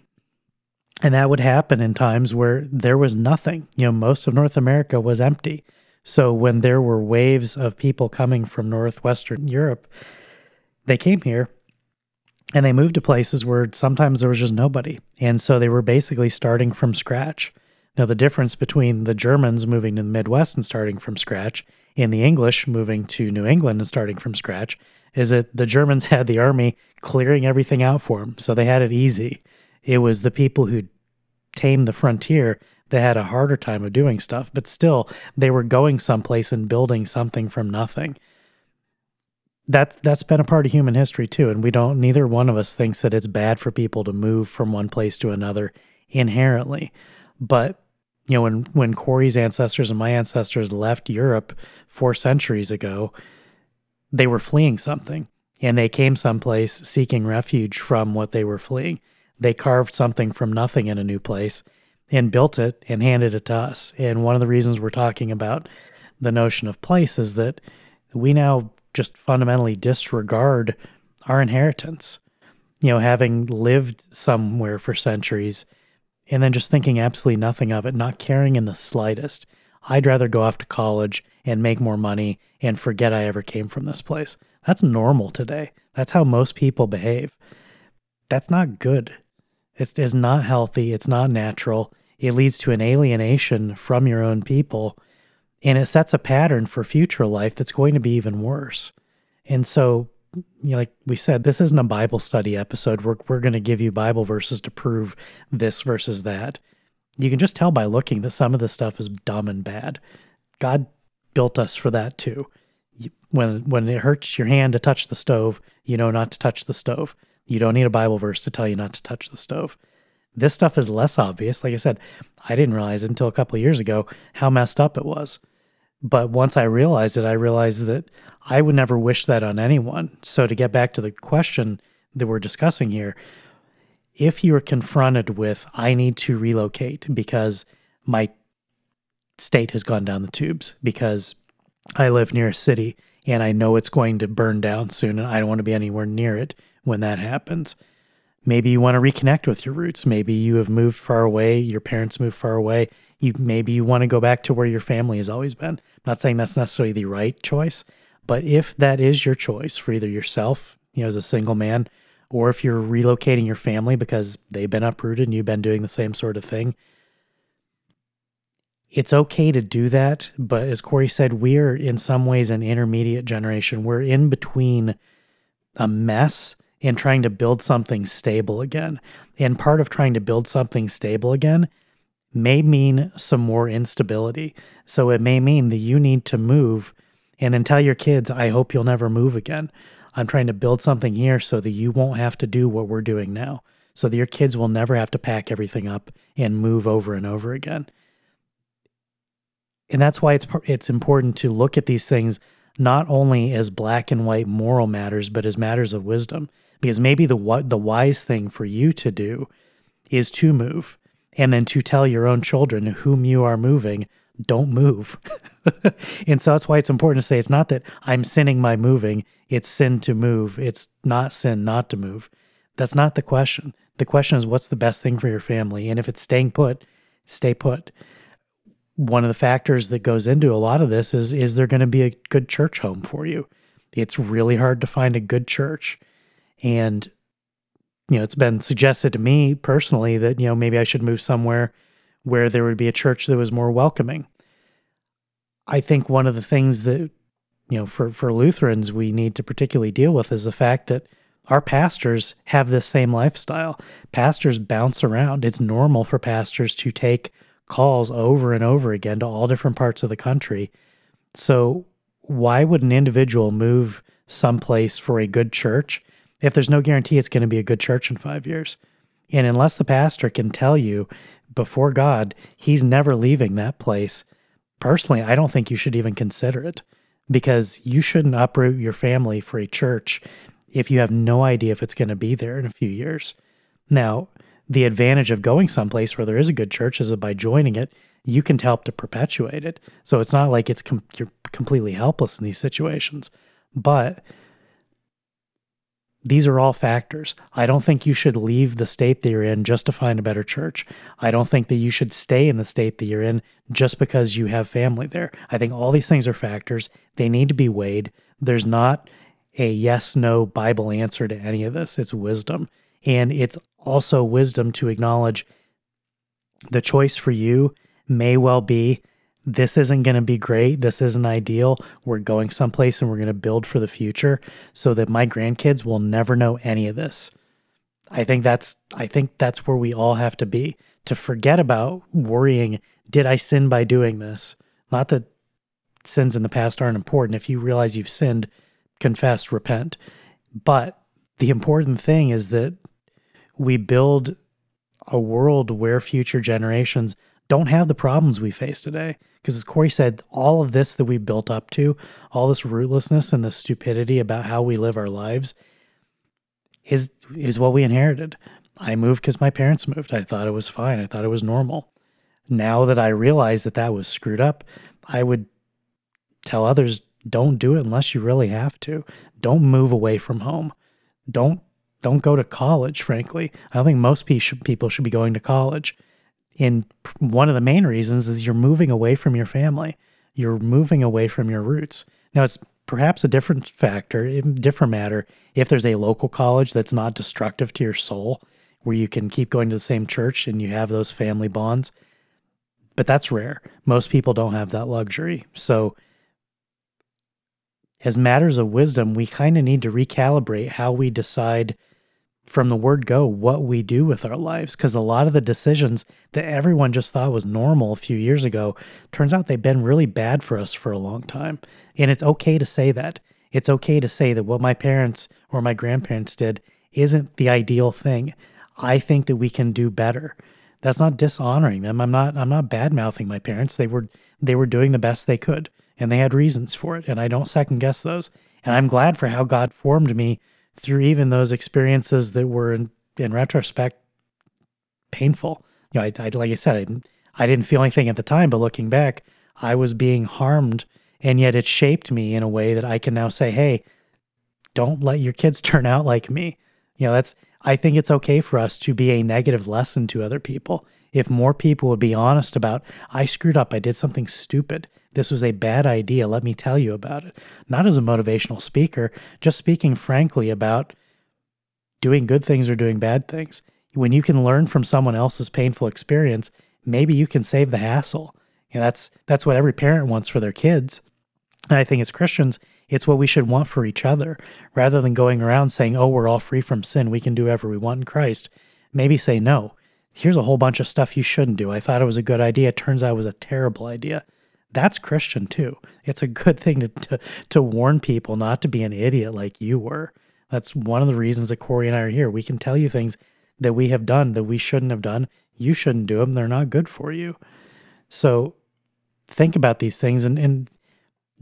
And that would happen in times where there was nothing. You know, most of North America was empty. So when there were waves of people coming from northwestern Europe, they came here and they moved to places where sometimes there was just nobody. And so they were basically starting from scratch. Now, the difference between the Germans moving to the Midwest and starting from scratch and the English moving to New England and starting from scratch is that the Germans had the army clearing everything out for them. So they had it easy. It was the people who tamed the frontier they had a harder time of doing stuff, but still they were going someplace and building something from nothing. That's that's been a part of human history too, and we don't neither one of us thinks that it's bad for people to move from one place to another inherently. But You know, when when Corey's ancestors and my ancestors left Europe four centuries ago, they were fleeing something and they came someplace seeking refuge from what they were fleeing. They carved something from nothing in a new place and built it and handed it to us. And one of the reasons we're talking about the notion of place is that we now just fundamentally disregard our inheritance. You know, having lived somewhere for centuries and then just thinking absolutely nothing of it, not caring in the slightest. I'd rather go off to college and make more money and forget I ever came from this place. That's normal today. That's how most people behave. That's not good. It's, not healthy. It's not natural. It leads to an alienation from your own people. And it sets a pattern for future life that's going to be even worse. And so, you know, like we said, this isn't a Bible study episode. We're, we're going to give you Bible verses to prove this versus that. You can just tell by looking that some of this stuff is dumb and bad. God built us for that too when when it hurts your hand to touch the stove, you know not to touch the stove. You don't need a Bible verse to tell you not to touch the stove. This stuff is less obvious. Like I said, I didn't realize until a couple years ago how messed up it was. But once I realized it, I realized that I would never wish that on anyone. So to get back to the question that we're discussing here, if you're confronted with I need to relocate because my state has gone down the tubes because I live near a city and I know it's going to burn down soon and I don't want to be anywhere near it when that happens. Maybe you want to reconnect with your roots. Maybe you have moved far away, your parents moved far away. You maybe you want to go back to where your family has always been. I'm not saying that's necessarily the right choice, but if that is your choice for either yourself, you know, as a single man, or if you're relocating your family because they've been uprooted and you've been doing the same sort of thing, it's okay to do that. But as Corey said, we're in some ways an intermediate generation. We're in between a mess and trying to build something stable again. And part of trying to build something stable again may mean some more instability. So it may mean that you need to move and then tell your kids, I hope you'll never move again. I'm trying to build something here so that you won't have to do what we're doing now, so that your kids will never have to pack everything up and move over and over again and that's why it's it's important to look at these things not only as black and white moral matters, but as matters of wisdom. Because maybe the the wise thing for you to do is to move, and then to tell your own children whom you are moving, don't move. and so that's why it's important to say it's not that I'm sinning by moving; it's sin to move. It's not sin not to move. That's not the question. The question is what's the best thing for your family, and if it's staying put, stay put one of the factors that goes into a lot of this is is there going to be a good church home for you? It's really hard to find a good church. And you know, it's been suggested to me personally that, you know, maybe I should move somewhere where there would be a church that was more welcoming. I think one of the things that, you know, for, for Lutherans we need to particularly deal with is the fact that our pastors have this same lifestyle. Pastors bounce around. It's normal for pastors to take calls over and over again to all different parts of the country. So, why would an individual move someplace for a good church if there's no guarantee it's going to be a good church in five years? And unless the pastor can tell you before God he's never leaving that place, personally, I don't think you should even consider it because you shouldn't uproot your family for a church if you have no idea if it's going to be there in a few years. Now, the advantage of going someplace where there is a good church is that by joining it, you can help to perpetuate it. So it's not like it's com- you're completely helpless in these situations. But these are all factors. I don't think you should leave the state that you're in just to find a better church. I don't think that you should stay in the state that you're in just because you have family there. I think all these things are factors. They need to be weighed. There's not a yes no Bible answer to any of this. It's wisdom. And it's also wisdom to acknowledge the choice for you may well be this isn't going to be great. This isn't ideal. We're going someplace and we're going to build for the future so that my grandkids will never know any of this. I think that's I think that's where we all have to be to forget about worrying did I sin by doing this? Not that sins in the past aren't important. If you realize you've sinned, confess, repent. But the important thing is that we build a world where future generations don't have the problems we face today. Because as Corey said, all of this that we built up to, all this rootlessness and the stupidity about how we live our lives, is is what we inherited. I moved because my parents moved. I thought it was fine. I thought it was normal. Now that I realize that that was screwed up, I would tell others don't do it unless you really have to. Don't move away from home. Don't don't go to college, frankly. I don't think most people should be going to college. And one of the main reasons is you're moving away from your family. You're moving away from your roots. Now, it's perhaps a different factor, different matter, if there's a local college that's not destructive to your soul, where you can keep going to the same church and you have those family bonds. But that's rare. Most people don't have that luxury. So, as matters of wisdom, we kind of need to recalibrate how we decide from the word go what we do with our lives. Because a lot of the decisions that everyone just thought was normal a few years ago turns out they've been really bad for us for a long time. And it's okay to say that. It's okay to say that what my parents or my grandparents did isn't the ideal thing. I think that we can do better. That's not dishonoring them. I'm not i'm not bad mouthing my parents. They were they were doing the best they could and they had reasons for it and i don't second guess those. And i'm glad for how god formed me through even those experiences that were in, in retrospect painful. You know, I, I like I said, I didn't, I didn't feel anything at the time, but looking back, I was being harmed, and yet it shaped me in a way that I can now say, "Hey, don't let your kids turn out like me." You know, that's. I think it's okay for us to be a negative lesson to other people. If more people would be honest about, I screwed up, I did something stupid, this was a bad idea. Let me tell you about it. Not as a motivational speaker, just speaking frankly about doing good things or doing bad things. When you can learn from someone else's painful experience, maybe you can save the hassle. You know, that's that's what every parent wants for their kids. And I think as Christians, it's what we should want for each other. Rather than going around saying, "Oh, we're all free from sin. We can do whatever we want in Christ." Maybe say, "No. Here's a whole bunch of stuff you shouldn't do. I thought it was a good idea. It turns out it was a terrible idea." That's Christian too. It's a good thing to, to, to warn people not to be an idiot like you were. That's one of the reasons that Corey and I are here. We can tell you things that we have done that we shouldn't have done. You shouldn't do them. They're not good for you. So think about these things and, and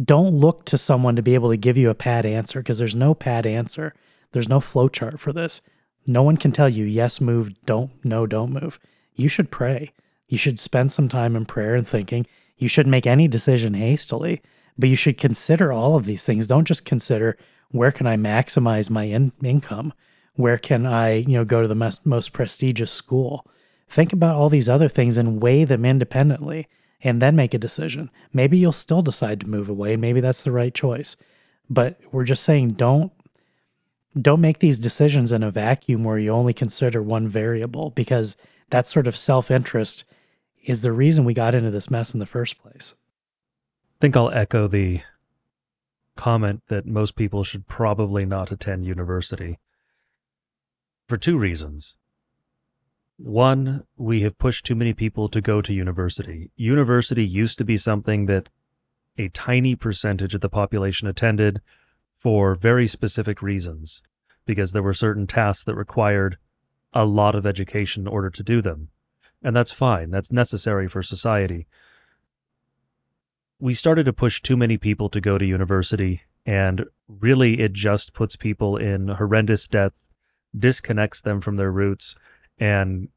don't look to someone to be able to give you a pad answer because there's no pad answer. There's no flowchart for this. No one can tell you yes, move, don't, no, don't move. You should pray. You should spend some time in prayer and thinking you shouldn't make any decision hastily, but you should consider all of these things. Don't just consider where can I maximize my in- income? Where can I, you know, go to the most, most prestigious school? Think about all these other things and weigh them independently and then make a decision. Maybe you'll still decide to move away and maybe that's the right choice. But we're just saying don't don't make these decisions in a vacuum where you only consider one variable because that sort of self-interest is the reason we got into this mess in the first place. I think I'll echo the comment that most people should probably not attend university for two reasons. One, we have pushed too many people to go to university. University used to be something that a tiny percentage of the population attended for very specific reasons, because there were certain tasks that required a lot of education in order to do them and that's fine. That's necessary for society. We started to push too many people to go to university, and really it just puts people in horrendous debt, disconnects them from their roots, and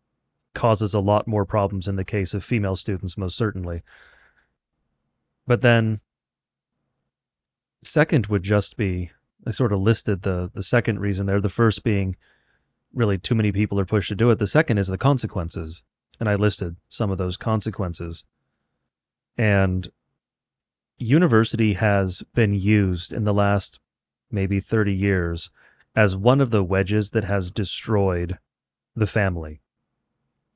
causes a lot more problems in the case of female students, most certainly. But then, second would just be I sort of listed the the second reason there. The first being really too many people are pushed to do it. The second is the consequences and I listed some of those consequences. And university has been used in the last maybe 30 years as one of the wedges that has destroyed the family.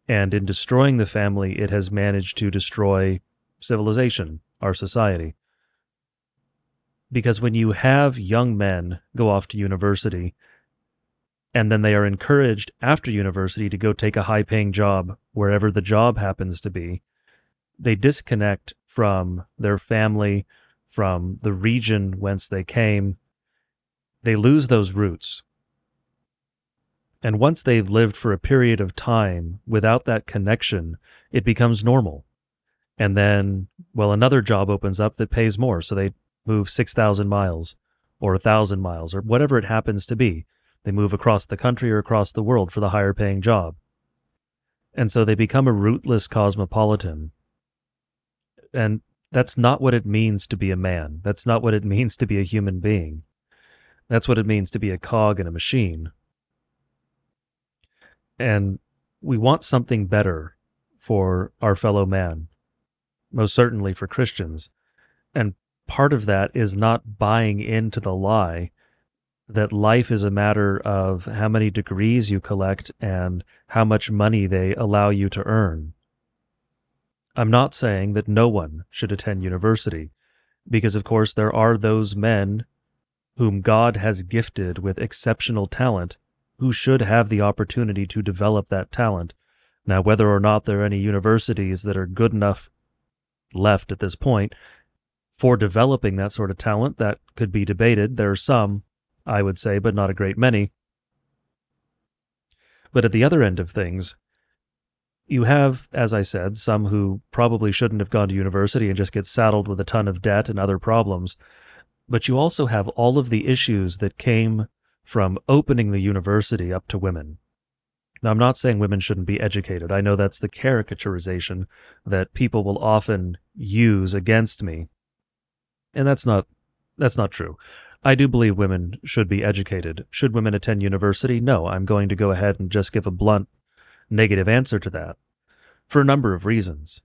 And in destroying the family, it has managed to destroy civilization, our society. Because when you have young men go off to university and then they are encouraged after university to go take a high paying job wherever the job happens to be. They disconnect from their family, from the region whence they came. They lose those roots. And once they've lived for a period of time without that connection, it becomes normal. And then, well, another job opens up that pays more. So they move 6,000 miles or 1,000 miles or whatever it happens to be. They move across the country or across the world for the higher paying job. And so they become a rootless cosmopolitan. And that's not what it means to be a man. That's not what it means to be a human being. That's what it means to be a cog in a machine. And we want something better for our fellow man, most certainly for Christians. And part of that is not buying into the lie that life is a matter of how many degrees you collect and how much money they allow you to earn. I'm not saying that no one should attend university, because of course there are those men whom God has gifted with exceptional talent who should have the opportunity to develop that talent. Now, whether or not there are any universities that are good enough left at this point for developing that sort of talent, that could be debated. There are some, I would say, but not a great many. But at the other end of things, you have, as I said, some who probably shouldn't have gone to university and just get saddled with a ton of debt and other problems. But you also have all of the issues that came from opening the university up to women. Now, I'm not saying women shouldn't be educated. I know that's the caricaturization that people will often use against me. And that's not that's not true. I do believe women should be educated. Should women attend university? No, I'm going to go ahead and just give a blunt negative answer to that for a number of reasons.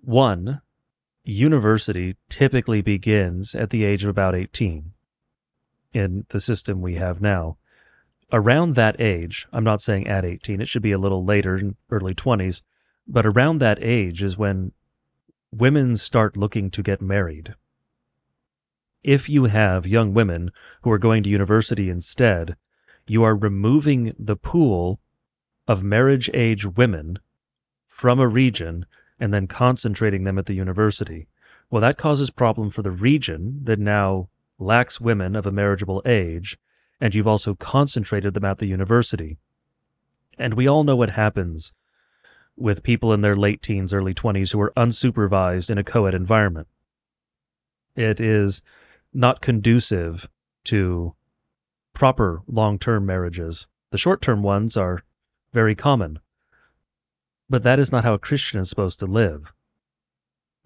One, university typically begins at the age of about 18 in the system we have now. Around that age, I'm not saying at 18, it should be a little later, early 20s, but around that age is when women start looking to get married. If you have young women who are going to university instead, you are removing the pool of marriage age women from a region and then concentrating them at the university. Well, that causes problem for the region that now lacks women of a marriageable age, and you've also concentrated them at the university. And we all know what happens with people in their late teens, early 20s who are unsupervised in a co ed environment. It is not conducive to proper long term marriages. The short term ones are very common. But that is not how a Christian is supposed to live.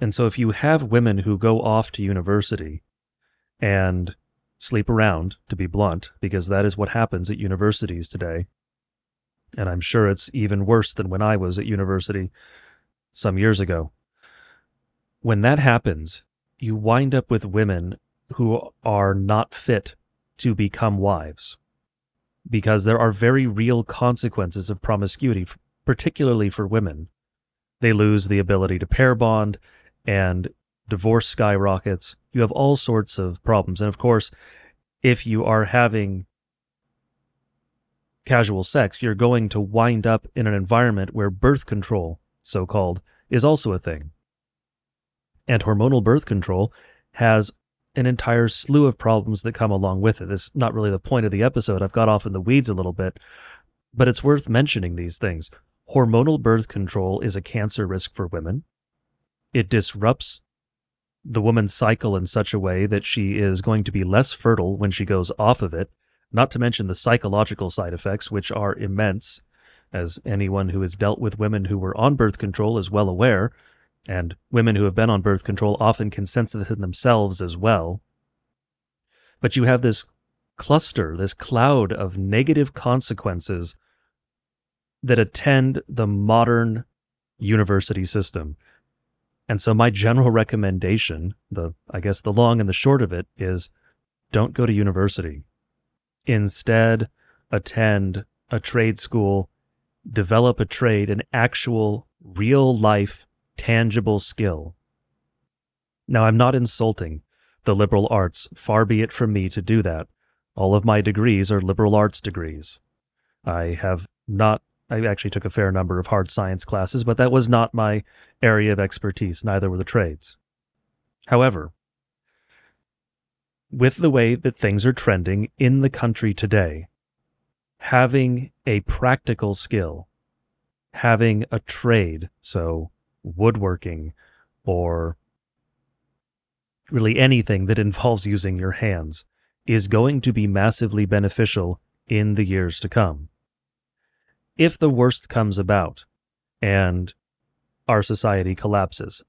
And so if you have women who go off to university and sleep around, to be blunt, because that is what happens at universities today, and I'm sure it's even worse than when I was at university some years ago. When that happens, you wind up with women who are not fit to become wives because there are very real consequences of promiscuity, particularly for women. They lose the ability to pair bond, and divorce skyrockets. You have all sorts of problems. And of course, if you are having casual sex, you're going to wind up in an environment where birth control, so called, is also a thing. And hormonal birth control has an entire slew of problems that come along with it. It's not really the point of the episode. I've got off in the weeds a little bit, but it's worth mentioning these things. Hormonal birth control is a cancer risk for women. It disrupts the woman's cycle in such a way that she is going to be less fertile when she goes off of it, not to mention the psychological side effects, which are immense, as anyone who has dealt with women who were on birth control is well aware and women who have been on birth control often can sense this in themselves as well. But you have this cluster, this cloud of negative consequences that attend the modern university system. And so my general recommendation, the I guess the long and the short of it is don't go to university. Instead, attend a trade school, develop a trade, an actual real life tangible skill. Now, I'm not insulting the liberal arts, far be it from me to do that. All of my degrees are liberal arts degrees. I have not, I actually took a fair number of hard science classes, but that was not my area of expertise, neither were the trades. However, with the way that things are trending in the country today, having a practical skill, having a trade, so woodworking or really anything that involves using your hands is going to be massively beneficial in the years to come. If the worst comes about and our society collapses,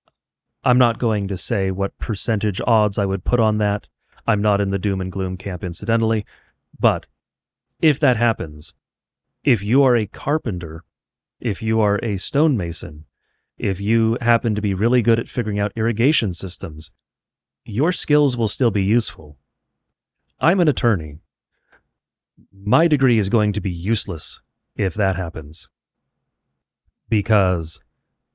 I'm not going to say what percentage odds I would put on that. I'm not in the doom and gloom camp, incidentally. But if that happens, if you are a carpenter, if you are a stonemason, if you happen to be really good at figuring out irrigation systems, your skills will still be useful. I'm an attorney. My degree is going to be useless if that happens. Because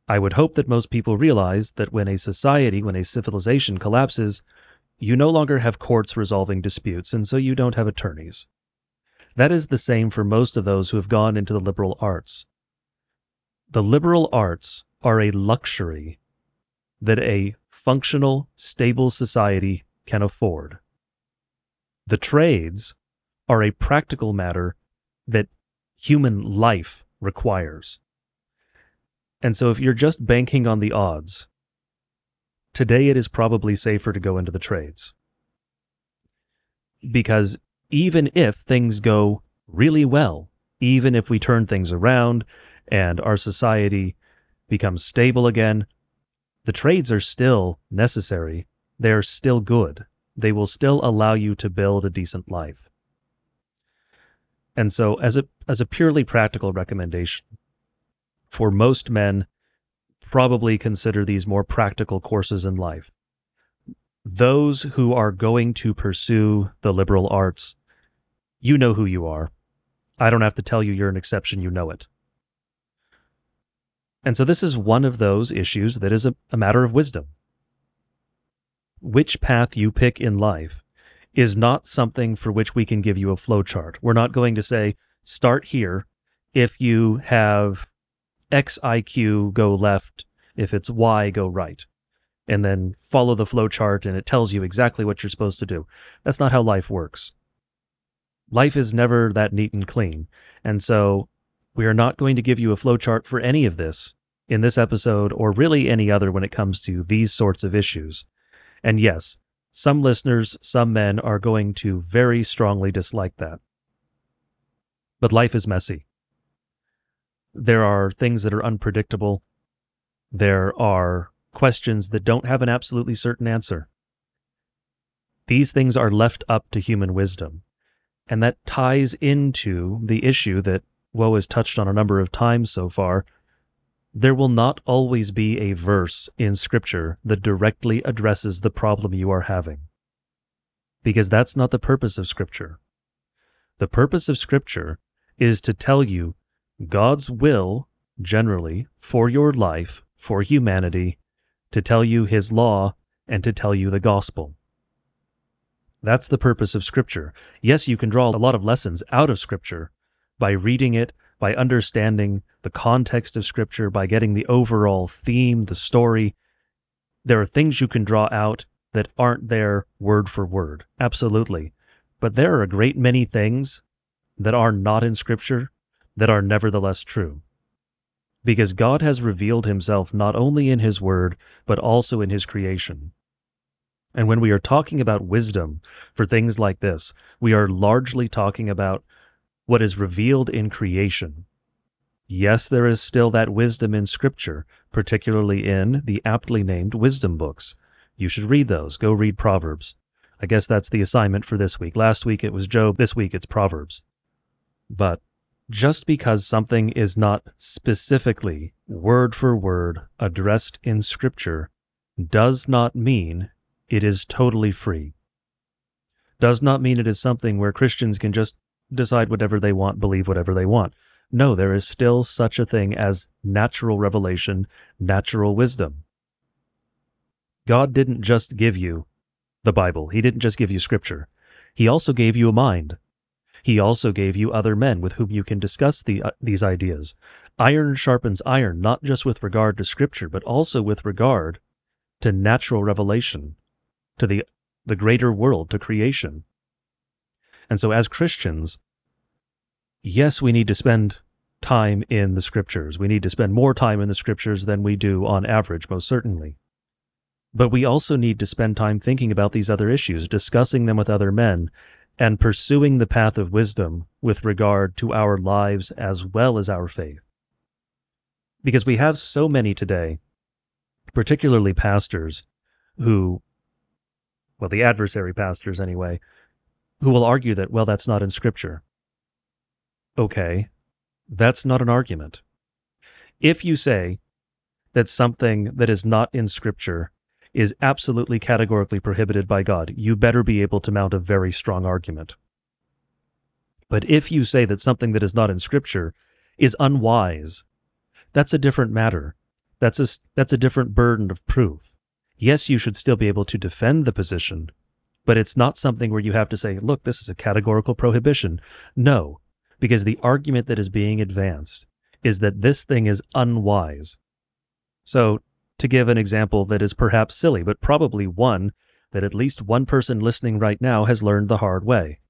I would hope that most people realize that when a society, when a civilization collapses, you no longer have courts resolving disputes, and so you don't have attorneys. That is the same for most of those who have gone into the liberal arts. The liberal arts are a luxury that a functional, stable society can afford. The trades are a practical matter that human life requires. And so if you're just banking on the odds, today it is probably safer to go into the trades. Because even if things go really well, even if we turn things around and our society becomes stable again, the trades are still necessary. They are still good. They will still allow you to build a decent life. And so as a as a purely practical recommendation, for most men, probably consider these more practical courses in life. Those who are going to pursue the liberal arts, you know who you are. I don't have to tell you you're an exception, you know it. And so this is one of those issues that is a, a matter of wisdom. Which path you pick in life is not something for which we can give you a flowchart. We're not going to say, start here. If you have X IQ, go left. If it's Y, go right. And then follow the flowchart and it tells you exactly what you're supposed to do. That's not how life works. Life is never that neat and clean. And so we are not going to give you a flowchart for any of this in this episode or really any other when it comes to these sorts of issues. And yes, some listeners, some men are going to very strongly dislike that. But life is messy. There are things that are unpredictable. There are questions that don't have an absolutely certain answer. These things are left up to human wisdom. And that ties into the issue that Woe has touched on a number of times so far. There will not always be a verse in Scripture that directly addresses the problem you are having. Because that's not the purpose of Scripture. The purpose of Scripture is to tell you God's will, generally, for your life, for humanity, to tell you His law, and to tell you the gospel. That's the purpose of Scripture. Yes, you can draw a lot of lessons out of Scripture, by reading it, by understanding the context of Scripture, by getting the overall theme, the story. There are things you can draw out that aren't there word for word. Absolutely. But there are a great many things that are not in Scripture that are nevertheless true. Because God has revealed himself not only in his word, but also in his creation. And when we are talking about wisdom for things like this, we are largely talking about what is revealed in creation. Yes, there is still that wisdom in Scripture, particularly in the aptly named wisdom books. You should read those. Go read Proverbs. I guess that's the assignment for this week. Last week it was Job, this week it's Proverbs. But just because something is not specifically, word for word, addressed in Scripture, does not mean it is totally free. Does not mean it is something where Christians can just decide whatever they want, believe whatever they want. No, there is still such a thing as natural revelation, natural wisdom. God didn't just give you the Bible, He didn't just give you Scripture. He also gave you a mind. He also gave you other men with whom you can discuss the, uh, these ideas. Iron sharpens iron, not just with regard to Scripture, but also with regard to natural revelation, to the, the greater world, to creation. And so, as Christians, yes, we need to spend time in the scriptures. We need to spend more time in the scriptures than we do on average, most certainly. But we also need to spend time thinking about these other issues, discussing them with other men, and pursuing the path of wisdom with regard to our lives as well as our faith. Because we have so many today, particularly pastors, who, well, the adversary pastors anyway, who will argue that, well, that's not in Scripture. Okay, that's not an argument. If you say that something that is not in Scripture is absolutely categorically prohibited by God, you better be able to mount a very strong argument. But if you say that something that is not in Scripture is unwise, that's a different matter. That's a, that's a different burden of proof. Yes, you should still be able to defend the position, but it's not something where you have to say, look, this is a categorical prohibition. No, because the argument that is being advanced is that this thing is unwise. So, to give an example that is perhaps silly, but probably one that at least one person listening right now has learned the hard way.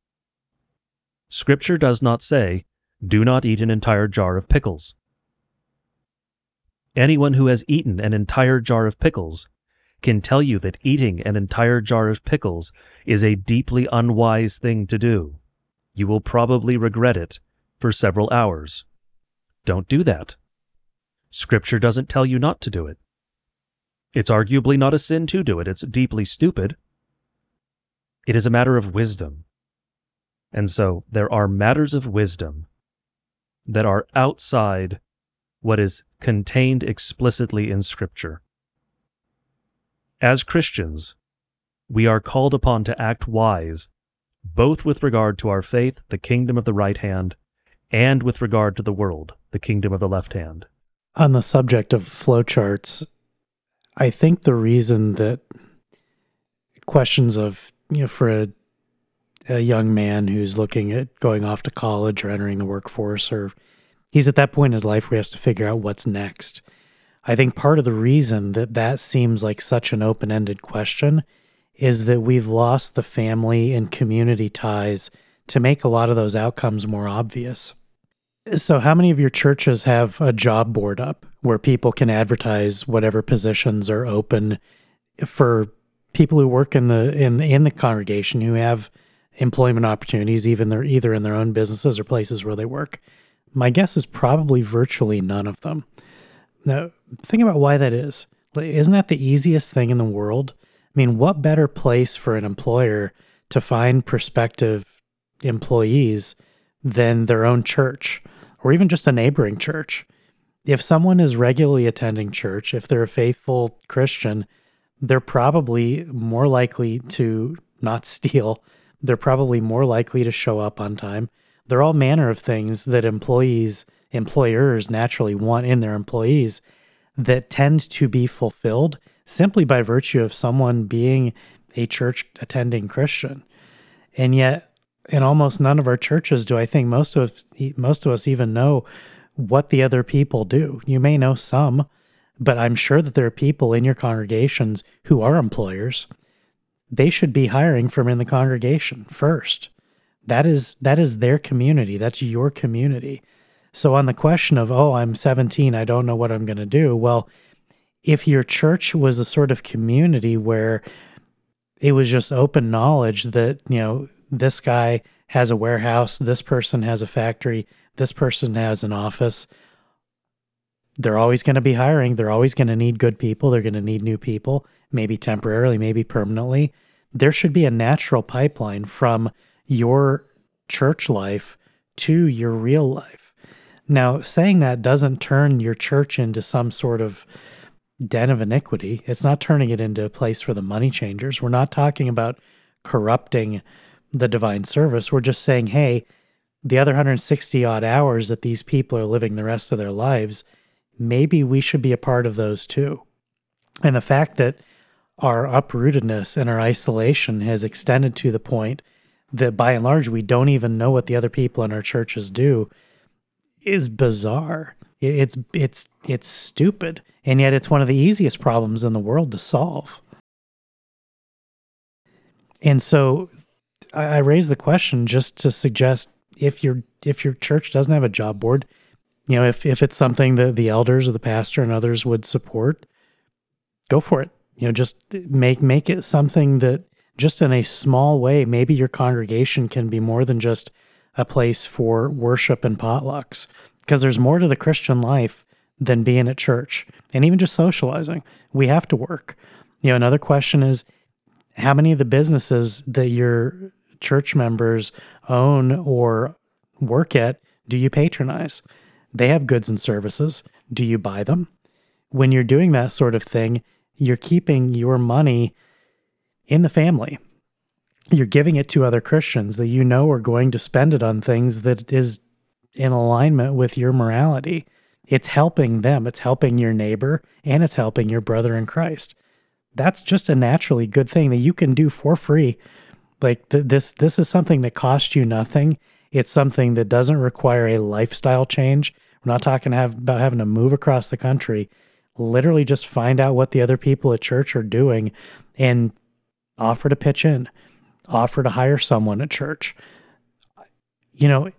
Scripture does not say, do not eat an entire jar of pickles. Anyone who has eaten an entire jar of pickles can tell you that eating an entire jar of pickles is a deeply unwise thing to do. You will probably regret it for several hours. Don't do that. Scripture doesn't tell you not to do it. It's arguably not a sin to do it, it's deeply stupid. It is a matter of wisdom. And so there are matters of wisdom that are outside what is contained explicitly in Scripture. As Christians, we are called upon to act wise, both with regard to our faith, the kingdom of the right hand, and with regard to the world, the kingdom of the left hand. On the subject of flowcharts, I think the reason that questions of, you know, for a, a young man who's looking at going off to college or entering the workforce, or he's at that point in his life where he has to figure out what's next. I think part of the reason that that seems like such an open ended question is that we've lost the family and community ties to make a lot of those outcomes more obvious. So, how many of your churches have a job board up where people can advertise whatever positions are open for people who work in the in in the congregation who have employment opportunities, even they're either in their own businesses or places where they work? My guess is probably virtually none of them. Now, think about why that is. Isn't that the easiest thing in the world? I mean, what better place for an employer to find prospective employees than their own church or even just a neighboring church? If someone is regularly attending church, if they're a faithful Christian, they're probably more likely to not steal. They're probably more likely to show up on time. They're all manner of things that employees employers naturally want in their employees that tend to be fulfilled simply by virtue of someone being a church attending Christian. And yet, in almost none of our churches do I think most of most of us even know what the other people do. You may know some, but I'm sure that there are people in your congregations who are employers. They should be hiring from in the congregation first. That is that is their community. That's your community. So, on the question of, oh, I'm 17, I don't know what I'm going to do, well, if your church was a sort of community where it was just open knowledge that, you know, this guy has a warehouse, this person has a factory, this person has an office, they're always going to be hiring. They're always going to need good people. They're going to need new people, maybe temporarily, maybe permanently. There should be a natural pipeline from your church life to your real life. Now, saying that doesn't turn your church into some sort of den of iniquity. It's not turning it into a place for the money changers. We're not talking about corrupting the divine service. We're just saying, hey, the other 160 odd hours that these people are living the rest of their lives, maybe we should be a part of those too. And the fact that our uprootedness and our isolation has extended to the point that by and large we don't even know what the other people in our churches do is bizarre. It's it's it's stupid, and yet it's one of the easiest problems in the world to solve. And so, I, I raise the question just to suggest if your if your church doesn't have a job board, You know, if if it's something that the elders or the pastor and others would support, go for it. You know, just make make it something that just in a small way, maybe your congregation can be more than just a place for worship and potlucks because there's more to the Christian life than being at church and even just socializing. We have to work. You know, another question is how many of the businesses that your church members own or work at do you patronize? They have goods and services. Do you buy them? When you're doing that sort of thing, you're keeping your money in the family. You're giving it to other Christians that you know are going to spend it on things that is in alignment with your morality. It's helping them, it's helping your neighbor, and it's helping your brother in Christ. That's just a naturally good thing that you can do for free. Like th- this this is something that costs you nothing. It's something that doesn't require a lifestyle change. We're not talking have, about having to move across the country. Literally just find out what the other people at church are doing and offer to pitch in, offer to hire someone at church. You know,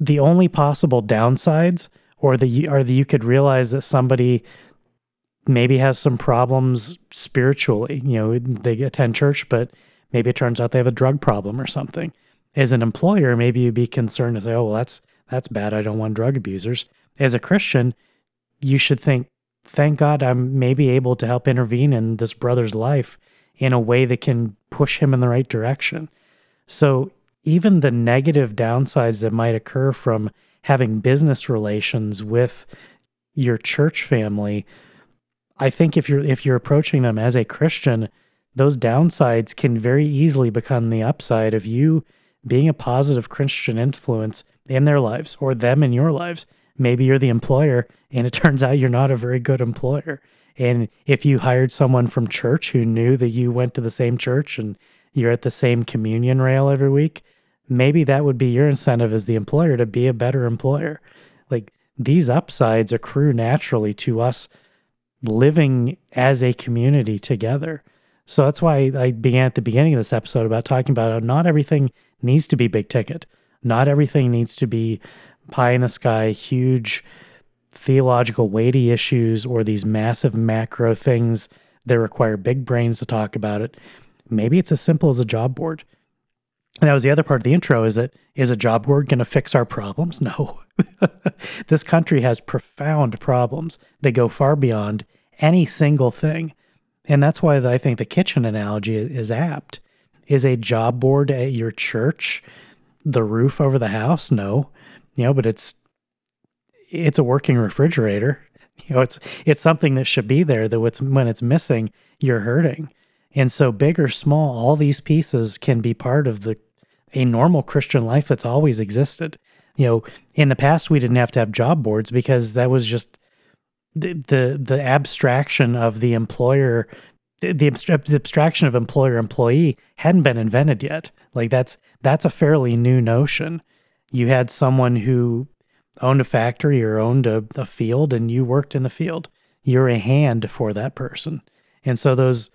the only possible downsides or the or the you could realize that somebody maybe has some problems spiritually. You know, they attend church, but maybe it turns out they have a drug problem or something. As an employer, maybe you'd be concerned to say, "Oh, well, that's that's bad. I don't want drug abusers." As a Christian, you should think, "Thank God, I'm maybe able to help intervene in this brother's life in a way that can push him in the right direction." So even the negative downsides that might occur from having business relations with your church family i think if you're if you're approaching them as a christian those downsides can very easily become the upside of you being a positive christian influence in their lives or them in your lives maybe you're the employer and it turns out you're not a very good employer and if you hired someone from church who knew that you went to the same church and you're at the same communion rail every week, maybe that would be your incentive as the employer to be a better employer. Like these upsides accrue naturally to us living as a community together. So that's why I began at the beginning of this episode about talking about how not everything needs to be big ticket. Not everything needs to be pie in the sky, huge theological weighty issues or these massive macro things that require big brains to talk about it. Maybe it's as simple as a job board. And that was the other part of the intro is that is a job board going to fix our problems? No. this country has profound problems that go far beyond any single thing. And that's why I think the kitchen analogy is apt. Is a job board at your church the roof over the house? No. You know, but it's it's a working refrigerator. You know, it's it's something that should be there that when it's missing, you're hurting. And so, big or small, all these pieces can be part of the a normal Christian life that's always existed. You know, in the past, we didn't have to have job boards because that was just the the, the abstraction of the employer, the, the abstraction of employer employee hadn't been invented yet. Like that's that's a fairly new notion. You had someone who owned a factory or owned a, a field, and you worked in the field. You're a hand for that person, and so those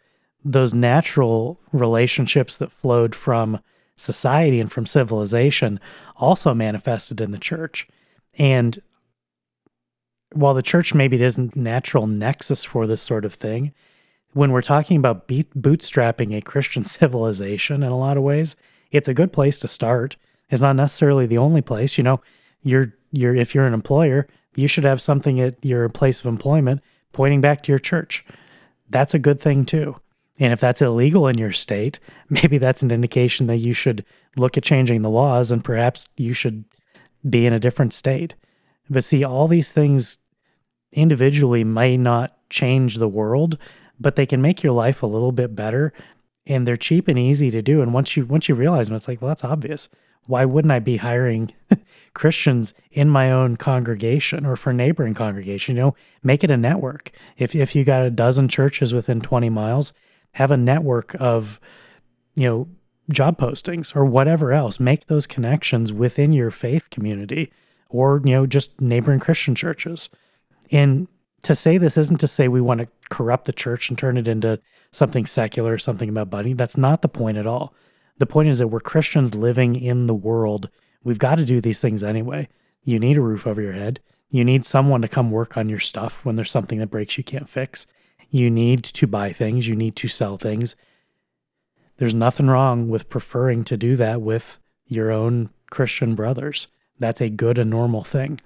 those natural relationships that flowed from society and from civilization also manifested in the church. And while the church maybe isn't natural nexus for this sort of thing, when we're talking about bootstrapping a Christian civilization in a lot of ways, it's a good place to start. It's not necessarily the only place. You know, you're you're if you're an employer, you should have something at your place of employment pointing back to your church. That's a good thing too. And if that's illegal in your state, maybe that's an indication that you should look at changing the laws and perhaps you should be in a different state. But see, all these things individually may not change the world, but they can make your life a little bit better and they're cheap and easy to do. And once you once you realize them, it's like, well, that's obvious. Why wouldn't I be hiring Christians in my own congregation or for neighboring congregation? You know, make it a network. If if you got a dozen churches within 20 miles, have a network of, you know, job postings or whatever else. Make those connections within your faith community or, you know, just neighboring Christian churches. And to say this isn't to say we want to corrupt the church and turn it into something secular, something about money. That's not the point at all. The point is that we're Christians living in the world. We've got to do these things anyway. You need a roof over your head. You need someone to come work on your stuff when there's something that breaks you can't fix. You need to buy things. You need to sell things. There's nothing wrong with preferring to do that with your own Christian brothers. That's a good and normal thing.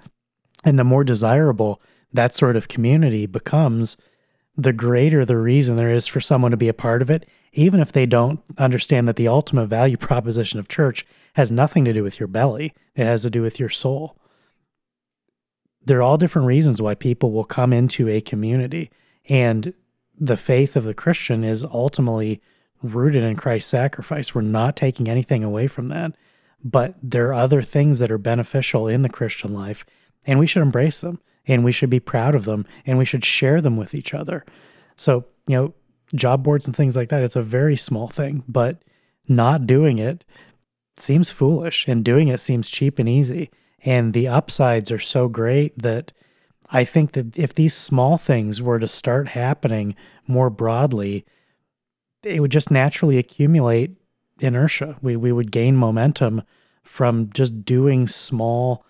And the more desirable that sort of community becomes, the greater the reason there is for someone to be a part of it, even if they don't understand that the ultimate value proposition of church has nothing to do with your belly, it has to do with your soul. There are all different reasons why people will come into a community, and the faith of the Christian is ultimately rooted in Christ's sacrifice. We're not taking anything away from that, but there are other things that are beneficial in the Christian life, and we should embrace them and we should be proud of them and we should share them with each other. So, you know, job boards and things like that, it's a very small thing, but not doing it seems foolish and doing it seems cheap and easy. And the upsides are so great that I think that if these small things were to start happening more broadly, it would just naturally accumulate inertia. We we would gain momentum from just doing small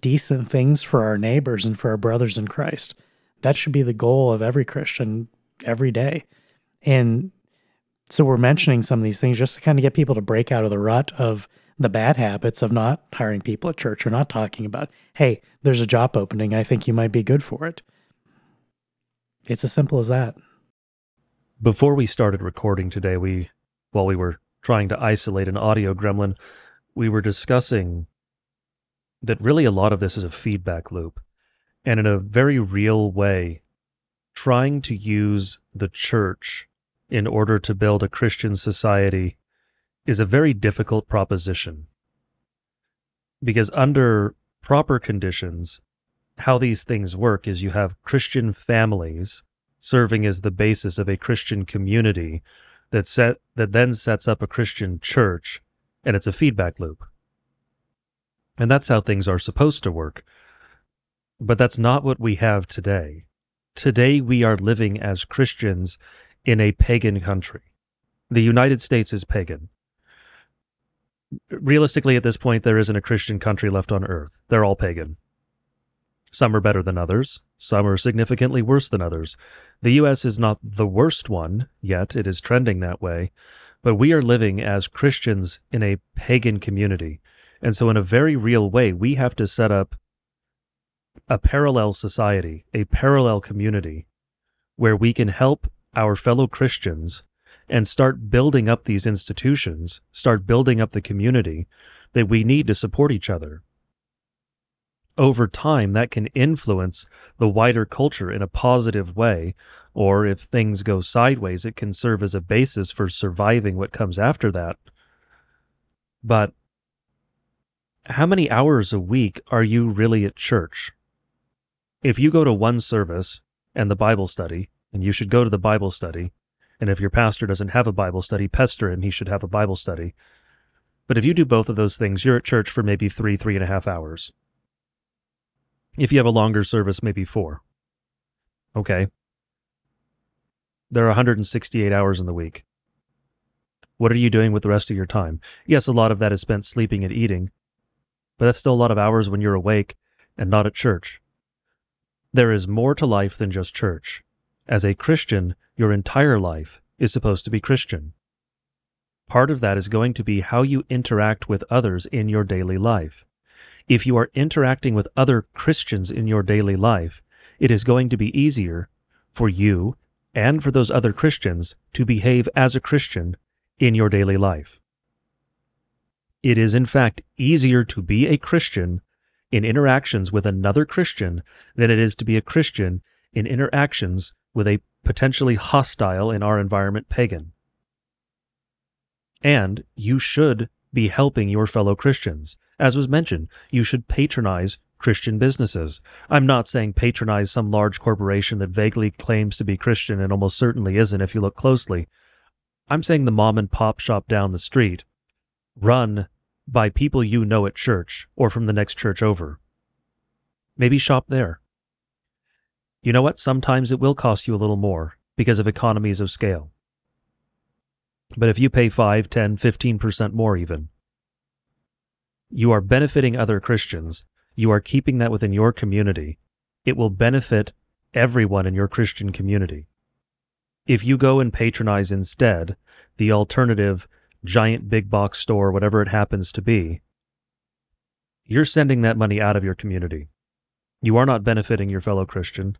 decent things for our neighbors and for our brothers in Christ. That should be the goal of every Christian every day. And so we're mentioning some of these things just to kind of get people to break out of the rut of the bad habits of not hiring people at church or not talking about, hey, there's a job opening. I think you might be good for it. It's as simple as that. Before we started recording today, we, while we were trying to isolate an audio gremlin, we were discussing that really a lot of this is a feedback loop. And in a very real way, trying to use the church in order to build a Christian society is a very difficult proposition. Because under proper conditions, how these things work is you have Christian families serving as the basis of a Christian community that set that then sets up a Christian church and it's a feedback loop. And that's how things are supposed to work. But that's not what we have today. Today, we are living as Christians in a pagan country. The United States is pagan. Realistically, at this point, there isn't a Christian country left on earth. They're all pagan. Some are better than others, some are significantly worse than others. The US is not the worst one yet, it is trending that way, but we are living as Christians in a pagan community and so, in a very real way, we have to set up a parallel society, a parallel community where we can help our fellow Christians and start building up these institutions, start building up the community that we need to support each other. Over time, that can influence the wider culture in a positive way, or if things go sideways, it can serve as a basis for surviving what comes after that. But how many hours a week are you really at church? If you go to one service and the Bible study, and you should go to the Bible study, and if your pastor doesn't have a Bible study, pester him, he should have a Bible study. But if you do both of those things, you're at church for maybe three, three and a half hours. If you have a longer service, maybe four. Okay. There are 168 hours in the week. What are you doing with the rest of your time? Yes, a lot of that is spent sleeping and eating, but that's still a lot of hours when you're awake and not at church. There is more to life than just church. As a Christian, your entire life is supposed to be Christian. Part of that is going to be how you interact with others in your daily life. If you are interacting with other Christians in your daily life, it is going to be easier for you and for those other Christians to behave as a Christian in your daily life. It is, in fact, easier to be a Christian in interactions with another Christian than it is to be a Christian in interactions with a potentially hostile in our environment pagan. And you should be helping your fellow Christians. As was mentioned, you should patronize Christian businesses. I'm not saying patronize some large corporation that vaguely claims to be Christian and almost certainly isn't if you look closely. I'm saying the mom and pop shop down the street run by people you know at church or from the next church over. Maybe shop there. You know what? Sometimes it will cost you a little more because of economies of scale. But if you pay 5, 10, 15% more even, you are benefiting other Christians you are keeping that within your community, it will benefit everyone in your Christian community. If you go and patronize instead the alternative giant big box store, whatever it happens to be, you're sending that money out of your community. You are not benefiting your fellow Christian.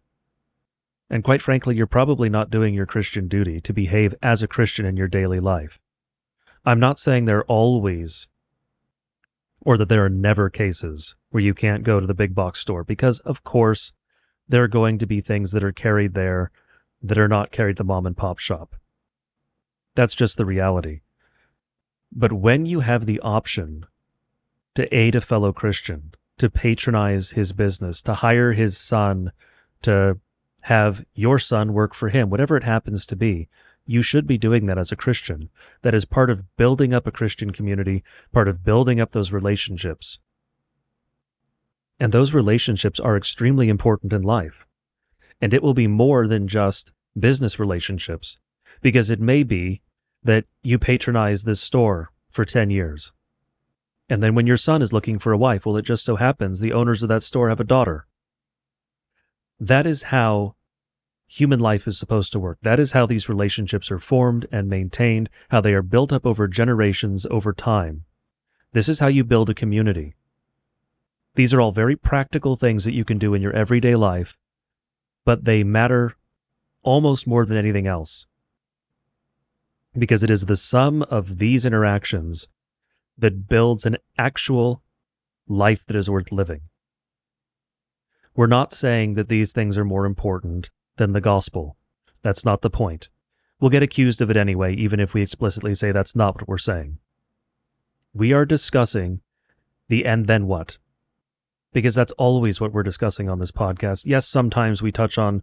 And quite frankly, you're probably not doing your Christian duty to behave as a Christian in your daily life. I'm not saying there are always or that there are never cases where you can't go to the big box store because, of course, there are going to be things that are carried there that are not carried the mom and pop shop. That's just the reality. But when you have the option to aid a fellow Christian, to patronize his business, to hire his son, to have your son work for him, whatever it happens to be, you should be doing that as a Christian. That is part of building up a Christian community, part of building up those relationships. And those relationships are extremely important in life. And it will be more than just business relationships, because it may be that you patronize this store for 10 years. And then when your son is looking for a wife, well, it just so happens the owners of that store have a daughter. That is how human life is supposed to work. That is how these relationships are formed and maintained, how they are built up over generations, over time. This is how you build a community. These are all very practical things that you can do in your everyday life, but they matter almost more than anything else. Because it is the sum of these interactions that builds an actual life that is worth living. We're not saying that these things are more important than the gospel. That's not the point. We'll get accused of it anyway, even if we explicitly say that's not what we're saying. We are discussing the and then what? Because that's always what we're discussing on this podcast. Yes, sometimes we touch on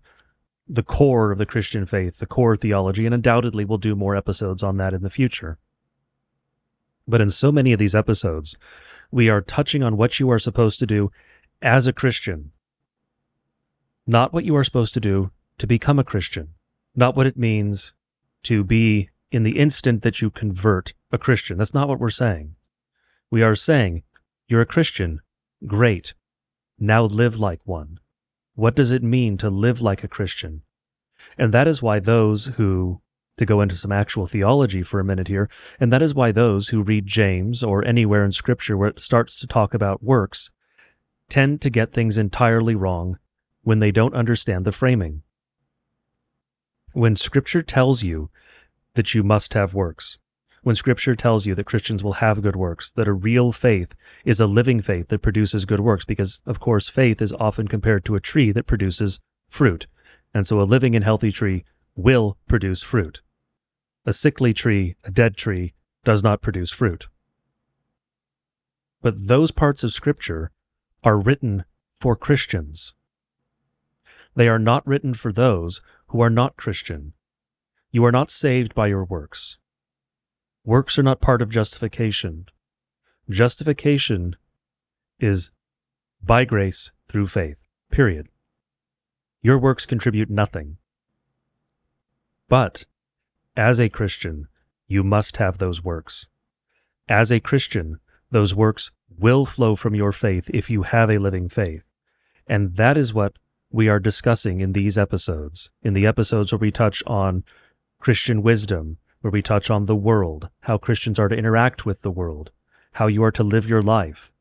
the core of the Christian faith, the core theology, and undoubtedly we'll do more episodes on that in the future. But in so many of these episodes, we are touching on what you are supposed to do as a Christian, not what you are supposed to do to become a Christian, not what it means to be in the instant that you convert a Christian. That's not what we're saying. We are saying, you're a Christian. Great. Now live like one. What does it mean to live like a Christian? And that is why those who, to go into some actual theology for a minute here, and that is why those who read James or anywhere in Scripture where it starts to talk about works tend to get things entirely wrong when they don't understand the framing. When Scripture tells you that you must have works, when Scripture tells you that Christians will have good works, that a real faith is a living faith that produces good works, because, of course, faith is often compared to a tree that produces fruit. And so a living and healthy tree will produce fruit. A sickly tree, a dead tree, does not produce fruit. But those parts of Scripture are written for Christians. They are not written for those who are not Christian. You are not saved by your works. Works are not part of justification. Justification is by grace through faith, period. Your works contribute nothing. But as a Christian, you must have those works. As a Christian, those works will flow from your faith if you have a living faith. And that is what we are discussing in these episodes, in the episodes where we touch on Christian wisdom, where we touch on the world, how Christians are to interact with the world, how you are to live your life.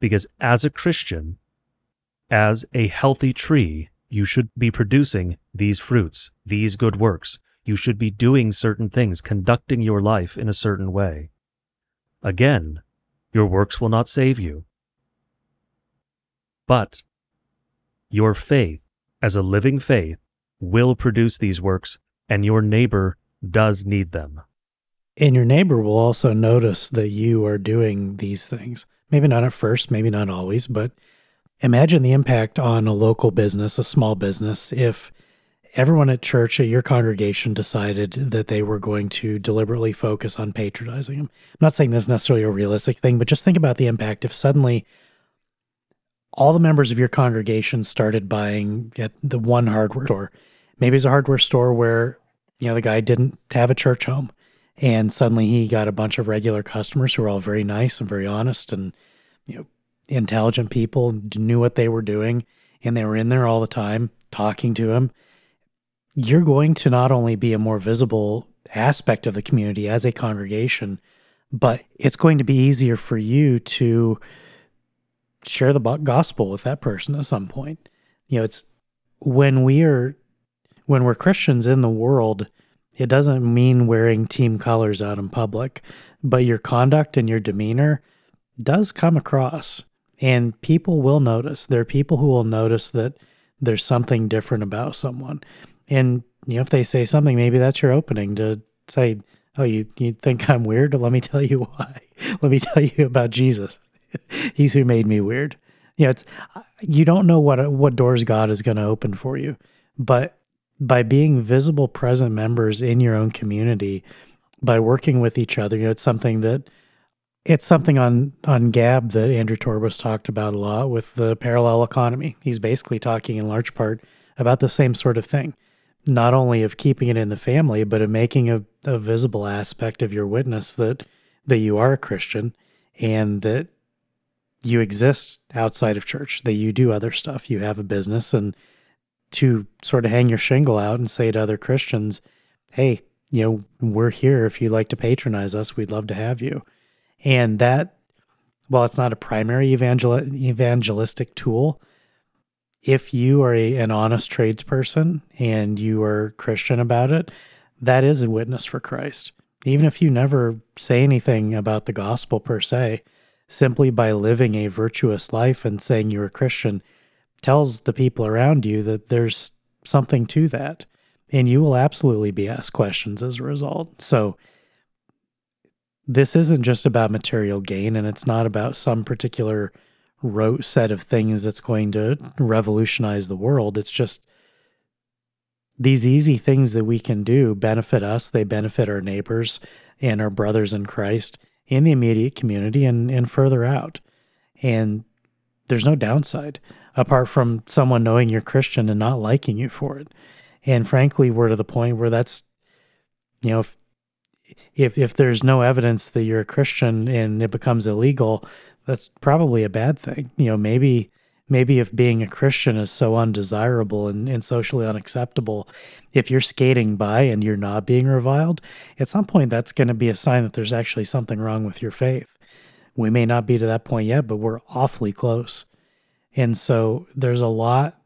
Because as a Christian, as a healthy tree, you should be producing these fruits, these good works. You should be doing certain things, conducting your life in a certain way. Again, your works will not save you. But your faith, as a living faith, will produce these works, and your neighbor does need them. And your neighbor will also notice that you are doing these things. Maybe not at first, maybe not always, but imagine the impact on a local business, a small business, if everyone at church, at your congregation, decided that they were going to deliberately focus on patronizing them. I'm not saying this is necessarily a realistic thing, but just think about the impact if suddenly all the members of your congregation started buying at the one hardware store. Maybe it's a hardware store where, you know, the guy didn't have a church home. And suddenly he got a bunch of regular customers who were all very nice and very honest and, you know, intelligent people, knew what they were doing, and they were in there all the time talking to him, you're going to not only be a more visible aspect of the community as a congregation, but it's going to be easier for you to share the gospel with that person at some point. You know, it's when we are when we're Christians in the world, it doesn't mean wearing team colors out in public, but your conduct and your demeanor does come across and people will notice. There are people who will notice that there's something different about someone. And you know, if they say something, maybe that's your opening to say, "Oh, you you think I'm weird? Let me tell you why. Let me tell you about Jesus. He's who made me weird." You know, it's you don't know what what doors God is going to open for you, but by being visible, present members in your own community, by working with each other, you know, it's something that it's something on on Gab that Andrew Torba's talked about a lot with the parallel economy. He's basically talking in large part about the same sort of thing, not only of keeping it in the family, but of making a, a visible aspect of your witness that that you are a Christian and that you exist outside of church, that you do other stuff, you have a business, and to sort of hang your shingle out and say to other Christians, "Hey, you know, we're here. If you'd like to patronize us, we'd love to have you." And that, while it's not a primary evangel- evangelistic tool, if you are a, an honest tradesperson and you are Christian about it, that is a witness for Christ. Even if you never say anything about the gospel per se, simply by living a virtuous life and saying you're a Christian tells the people around you that there's something to that. And you will absolutely be asked questions as a result. So, this isn't just about material gain and it's not about some particular rote set of things that's going to revolutionize the world. It's just these easy things that we can do benefit us, they benefit our neighbors and our brothers in Christ in the immediate community and, and further out. And there's no downside apart from someone knowing you're Christian and not liking you for it. And frankly, we're to the point where that's, you know, if if if there's no evidence that you're a Christian and it becomes illegal, that's probably a bad thing. You know, maybe maybe if being a Christian is so undesirable and, and socially unacceptable, if you're skating by and you're not being reviled, at some point that's going to be a sign that there's actually something wrong with your faith. We may not be to that point yet, but we're awfully close. And so there's a lot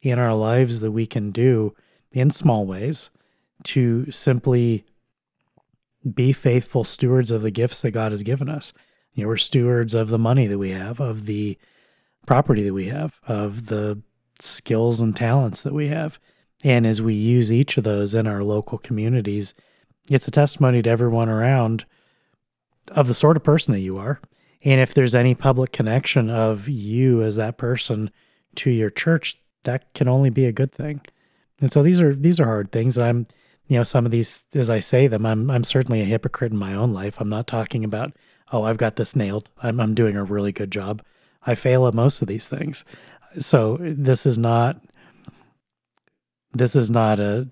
in our lives that we can do in small ways to simply be faithful stewards of the gifts that God has given us. You know, we're stewards of the money that we have, of the property that we have, of the skills and talents that we have. And as we use each of those in our local communities, it's a testimony to everyone around of the sort of person that you are. And if there's any public connection of you as that person to your church, that can only be a good thing. And so these are these are hard things. And I'm you know, some of these, as I say them, I'm I'm certainly a hypocrite in my own life. I'm not talking about, oh, I've got this nailed. I'm I'm doing a really good job. I fail at most of these things. So this is not this is not a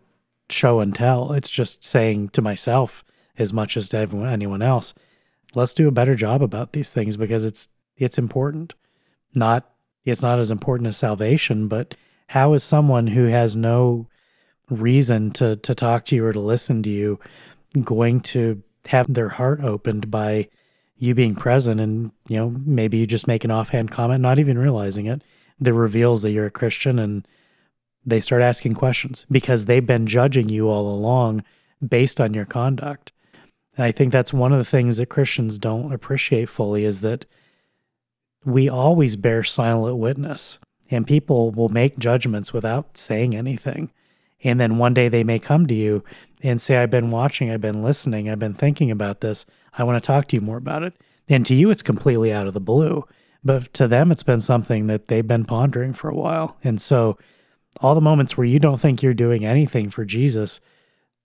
show and tell. It's just saying to myself as much as to everyone, anyone else, let's do a better job about these things because it's it's important. Not it's not as important as salvation, but how is someone who has no reason to to talk to you or to listen to you going to have their heart opened by you being present and you know maybe you just make an offhand comment not even realizing it that reveals that you're a christian and they start asking questions because they've been judging you all along based on your conduct i think that's one of the things that christians don't appreciate fully is that we always bear silent witness and people will make judgments without saying anything and then one day they may come to you and say, I've been watching, I've been listening, I've been thinking about this. I want to talk to you more about it. And to you, it's completely out of the blue. But to them, it's been something that they've been pondering for a while. And so, all the moments where you don't think you're doing anything for Jesus,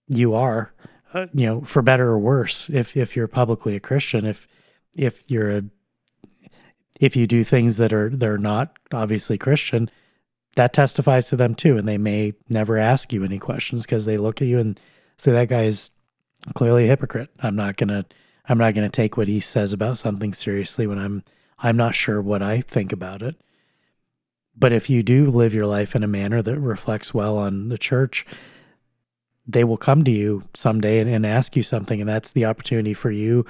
you are, uh, you know, for better or worse. If if you're publicly a Christian, if if you're a if you do things that are they're not obviously Christian, that testifies to them too. And they may never ask you any questions because they look at you and say, that guy is clearly a hypocrite. I'm not to, I'm not to take what he says about something seriously when I'm I'm not sure what I think about it. But if you do live your life in a manner that reflects well on the church, they will come to you someday and, and ask you something. And that's the opportunity for you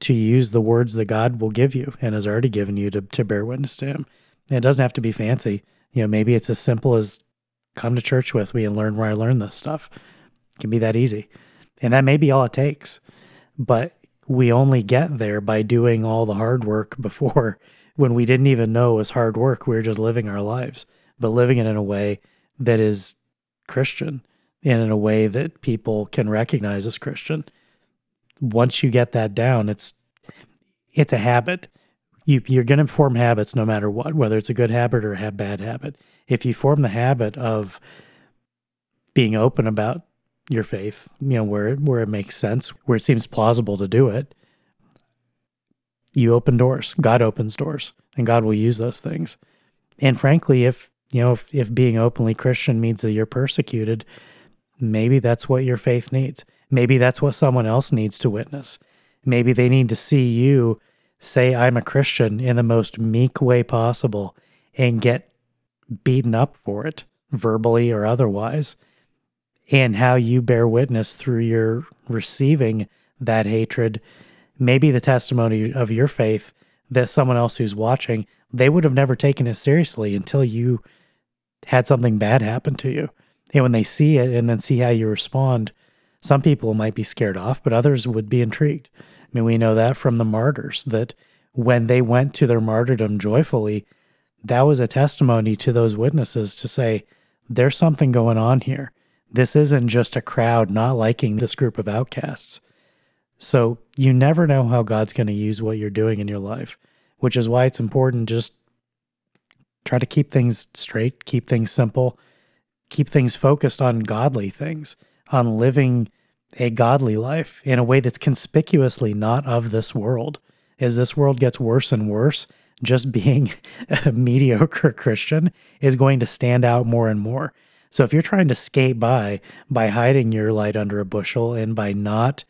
to use the words that God will give you and has already given you to, to bear witness to Him. And it doesn't have to be fancy. You know, maybe it's as simple as come to church with me and learn where I learned this stuff. It can be that easy. And that may be all it takes. But we only get there by doing all the hard work before when we didn't even know it was hard work. We were just living our lives, but living it in a way that is Christian and in a way that people can recognize as Christian. Once you get that down, it's it's a habit. You, you're going to form habits no matter what, whether it's a good habit or a bad habit. If you form the habit of being open about your faith, you know, where where it makes sense, where it seems plausible to do it, you open doors. God opens doors, and God will use those things. And frankly, if you know, if, if being openly Christian means that you're persecuted, maybe that's what your faith needs. Maybe that's what someone else needs to witness. Maybe they need to see you say, I'm a Christian in the most meek way possible and get beaten up for it, verbally or otherwise and how you bear witness through your receiving that hatred, maybe the testimony of your faith that someone else who's watching, they would have never taken it seriously until you had something bad happen to you. And when they see it and then see how you respond, some people might be scared off, but others would be intrigued. I mean, we know that from the martyrs that when they went to their martyrdom joyfully, that was a testimony to those witnesses to say, there's something going on here. This isn't just a crowd not liking this group of outcasts. So you never know how God's going to use what you're doing in your life, which is why it's important just try to keep things straight, keep things simple, keep things focused on godly things, on living a godly life in a way that's conspicuously not of this world. As this world gets worse and worse, just being a mediocre Christian is going to stand out more and more. So if you're trying to skate by by hiding your light under a bushel and by not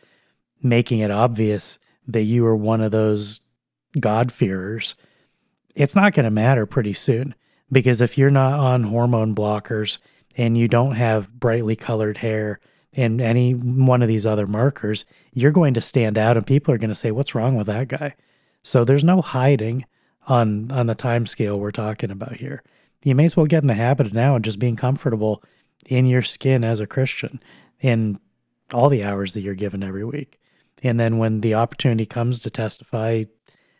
making it obvious that you are one of those God-fearers, it's not going to matter pretty soon. Because if you're not on hormone blockers and you don't have brightly colored hair and any one of these other markers, you're going to stand out and people are going to say, What's wrong with that guy? So there's no hiding on on the time scale we're talking about here you may as well get in the habit of now and just being comfortable in your skin as a Christian in all the hours that you're given every week. And then when the opportunity comes to testify,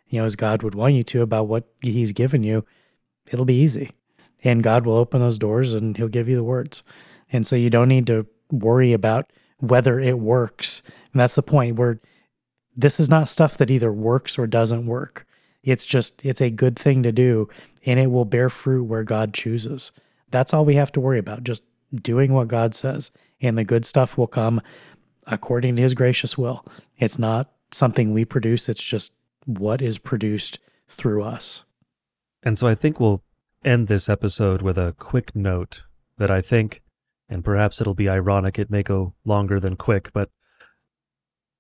you know, as God would want you to about what He's given you, it'll be easy. And God will open those doors and He'll give you the words. And so you don't need to worry about whether it works. And that's the point where this is not stuff that either works or doesn't work. It's just, it's a good thing to do and it will bear fruit where God chooses. That's all we have to worry about, just doing what God says. And the good stuff will come according to his gracious will. It's not something we produce, it's just what is produced through us. And so I think we'll end this episode with a quick note that I think, and perhaps it'll be ironic, it may go longer than quick, but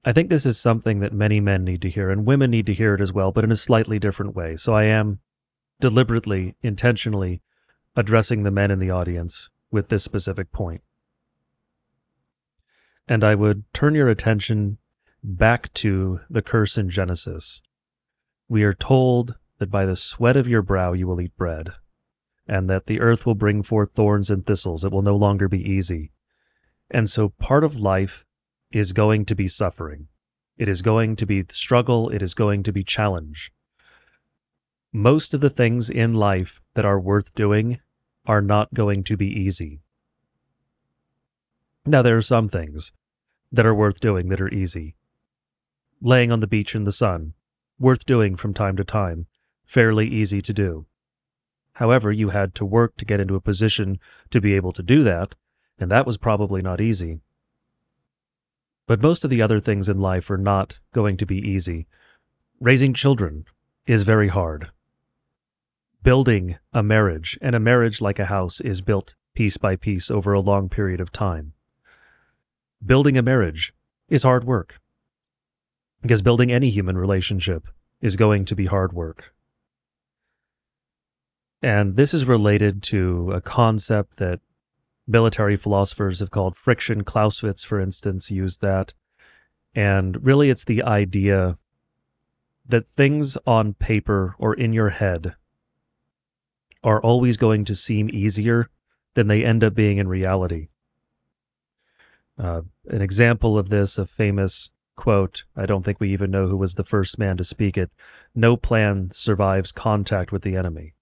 I think this is something that many men need to hear, and women need to hear it as well, but in a slightly different way. So I am deliberately, intentionally addressing the men in the audience with this specific point. And I would turn your attention back to the curse in Genesis. We are told that by the sweat of your brow you will eat bread, and that the earth will bring forth thorns and thistles. It will no longer be easy. And so part of life is going to be suffering. It is going to be struggle. It is going to be challenge. Most of the things in life that are worth doing are not going to be easy. Now, there are some things that are worth doing that are easy. Laying on the beach in the sun, worth doing from time to time, fairly easy to do. However, you had to work to get into a position to be able to do that, and that was probably not easy. But most of the other things in life are not going to be easy. Raising children is very hard. Building a marriage, and a marriage like a house is built piece by piece over a long period of time. Building a marriage is hard work. Because building any human relationship is going to be hard work. And this is related to a concept that military philosophers have called friction. Clausewitz, for instance, used that. And really, it's the idea that things on paper or in your head are always going to seem easier than they end up being in reality. Uh, an example of this, a famous quote, I don't think we even know who was the first man to speak it no plan survives contact with the enemy.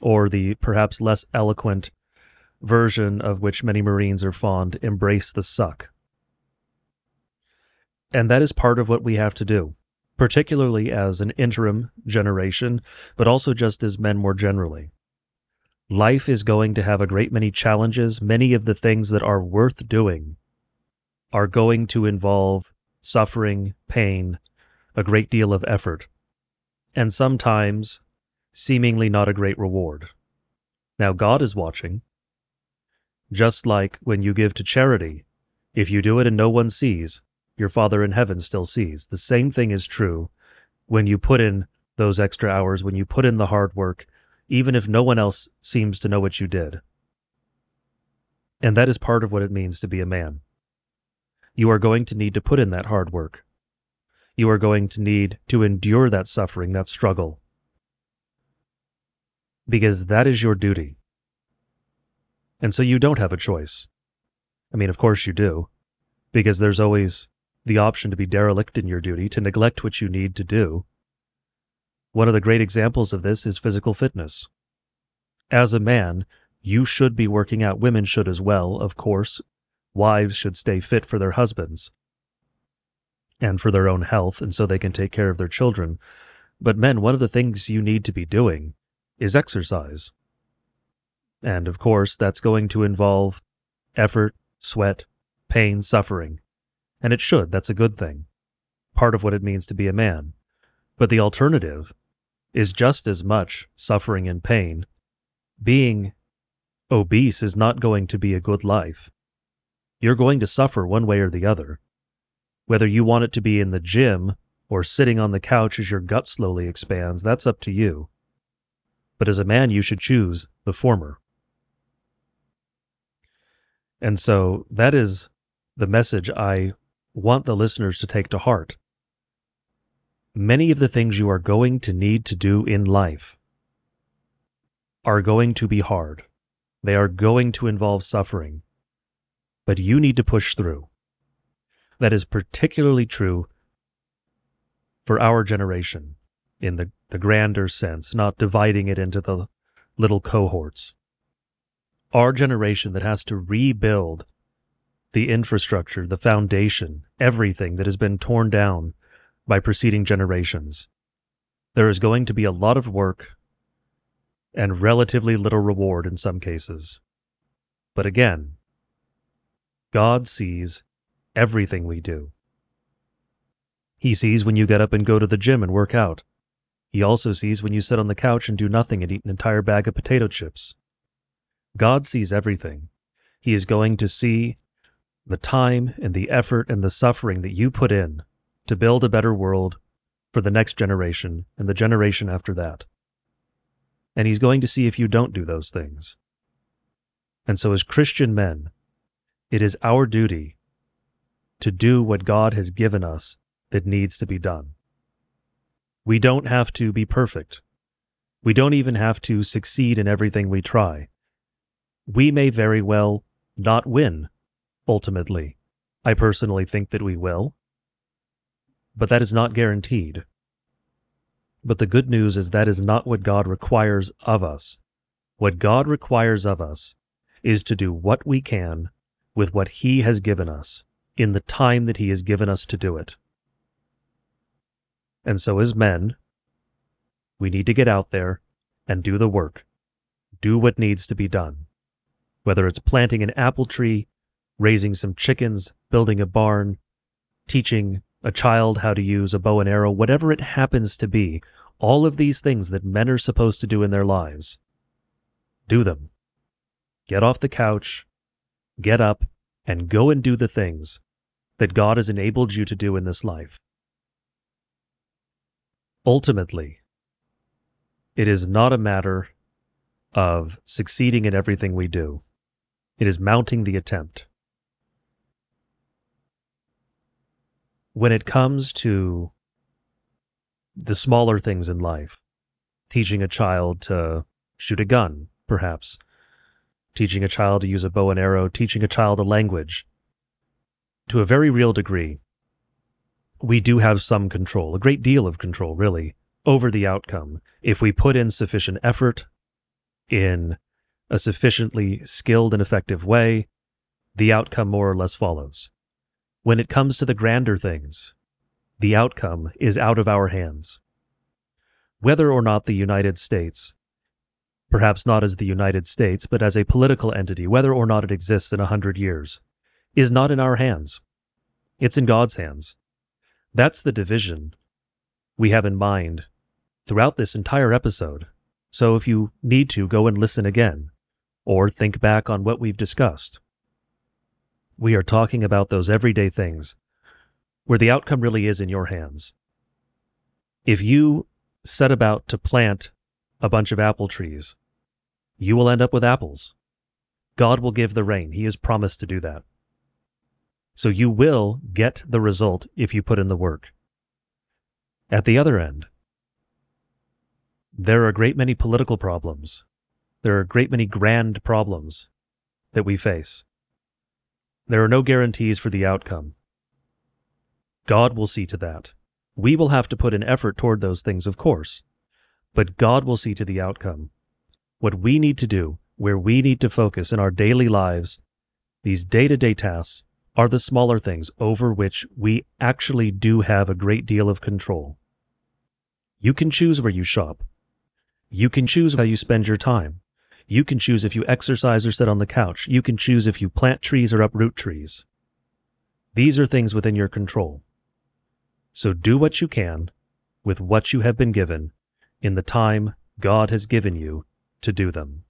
Or the perhaps less eloquent version of which many Marines are fond embrace the suck. And that is part of what we have to do, particularly as an interim generation, but also just as men more generally. Life is going to have a great many challenges. Many of the things that are worth doing are going to involve suffering, pain, a great deal of effort, and sometimes seemingly not a great reward. Now, God is watching. Just like when you give to charity, if you do it and no one sees, your Father in heaven still sees. The same thing is true when you put in those extra hours, when you put in the hard work, even if no one else seems to know what you did. And that is part of what it means to be a man. You are going to need to put in that hard work. You are going to need to endure that suffering, that struggle. Because that is your duty. And so you don't have a choice. I mean, of course you do, because there's always the option to be derelict in your duty, to neglect what you need to do. One of the great examples of this is physical fitness. As a man, you should be working out. Women should as well, of course. Wives should stay fit for their husbands and for their own health, and so they can take care of their children. But men, one of the things you need to be doing is exercise. And of course, that's going to involve effort, sweat, pain, suffering. And it should. That's a good thing. Part of what it means to be a man. But the alternative is just as much suffering and pain. Being obese is not going to be a good life. You're going to suffer one way or the other. Whether you want it to be in the gym or sitting on the couch as your gut slowly expands, that's up to you. But as a man, you should choose the former. And so that is the message I want the listeners to take to heart. Many of the things you are going to need to do in life are going to be hard. They are going to involve suffering. But you need to push through. That is particularly true for our generation in the, the grander sense, not dividing it into the little cohorts our generation that has to rebuild the infrastructure, the foundation, everything that has been torn down by preceding generations. There is going to be a lot of work and relatively little reward in some cases. But again, God sees everything we do. He sees when you get up and go to the gym and work out. He also sees when you sit on the couch and do nothing and eat an entire bag of potato chips. God sees everything. He is going to see the time and the effort and the suffering that you put in to build a better world for the next generation and the generation after that. And He's going to see if you don't do those things. And so, as Christian men, it is our duty to do what God has given us that needs to be done. We don't have to be perfect. We don't even have to succeed in everything we try we may very well not win, ultimately. I personally think that we will. But that is not guaranteed. But the good news is that is not what God requires of us. What God requires of us is to do what we can with what He has given us in the time that He has given us to do it. And so, as men, we need to get out there and do the work, do what needs to be done whether it's planting an apple tree, raising some chickens, building a barn, teaching a child how to use a bow and arrow, whatever it happens to be, all of these things that men are supposed to do in their lives, do them. Get off the couch, get up, and go and do the things that God has enabled you to do in this life. Ultimately, it is not a matter of succeeding in everything we do. It is mounting the attempt. When it comes to the smaller things in life, teaching a child to shoot a gun, perhaps, teaching a child to use a bow and arrow, teaching a child a language, to a very real degree, we do have some control, a great deal of control, really, over the outcome if we put in sufficient effort in a sufficiently skilled and effective way, the outcome more or less follows. When it comes to the grander things, the outcome is out of our hands. Whether or not the United States, perhaps not as the United States, but as a political entity, whether or not it exists in a hundred years, is not in our hands. It's in God's hands. That's the division we have in mind throughout this entire episode. So if you need to, go and listen again, or think back on what we've discussed. We are talking about those everyday things where the outcome really is in your hands. If you set about to plant a bunch of apple trees, you will end up with apples. God will give the rain. He has promised to do that. So you will get the result if you put in the work. At the other end, there are a great many political problems. There are a great many grand problems that we face. There are no guarantees for the outcome. God will see to that. We will have to put an effort toward those things, of course, but God will see to the outcome. What we need to do, where we need to focus in our daily lives, these day to day tasks, are the smaller things over which we actually do have a great deal of control. You can choose where you shop. You can choose how you spend your time. You can choose if you exercise or sit on the couch. You can choose if you plant trees or uproot trees. These are things within your control. So do what you can with what you have been given in the time God has given you to do them.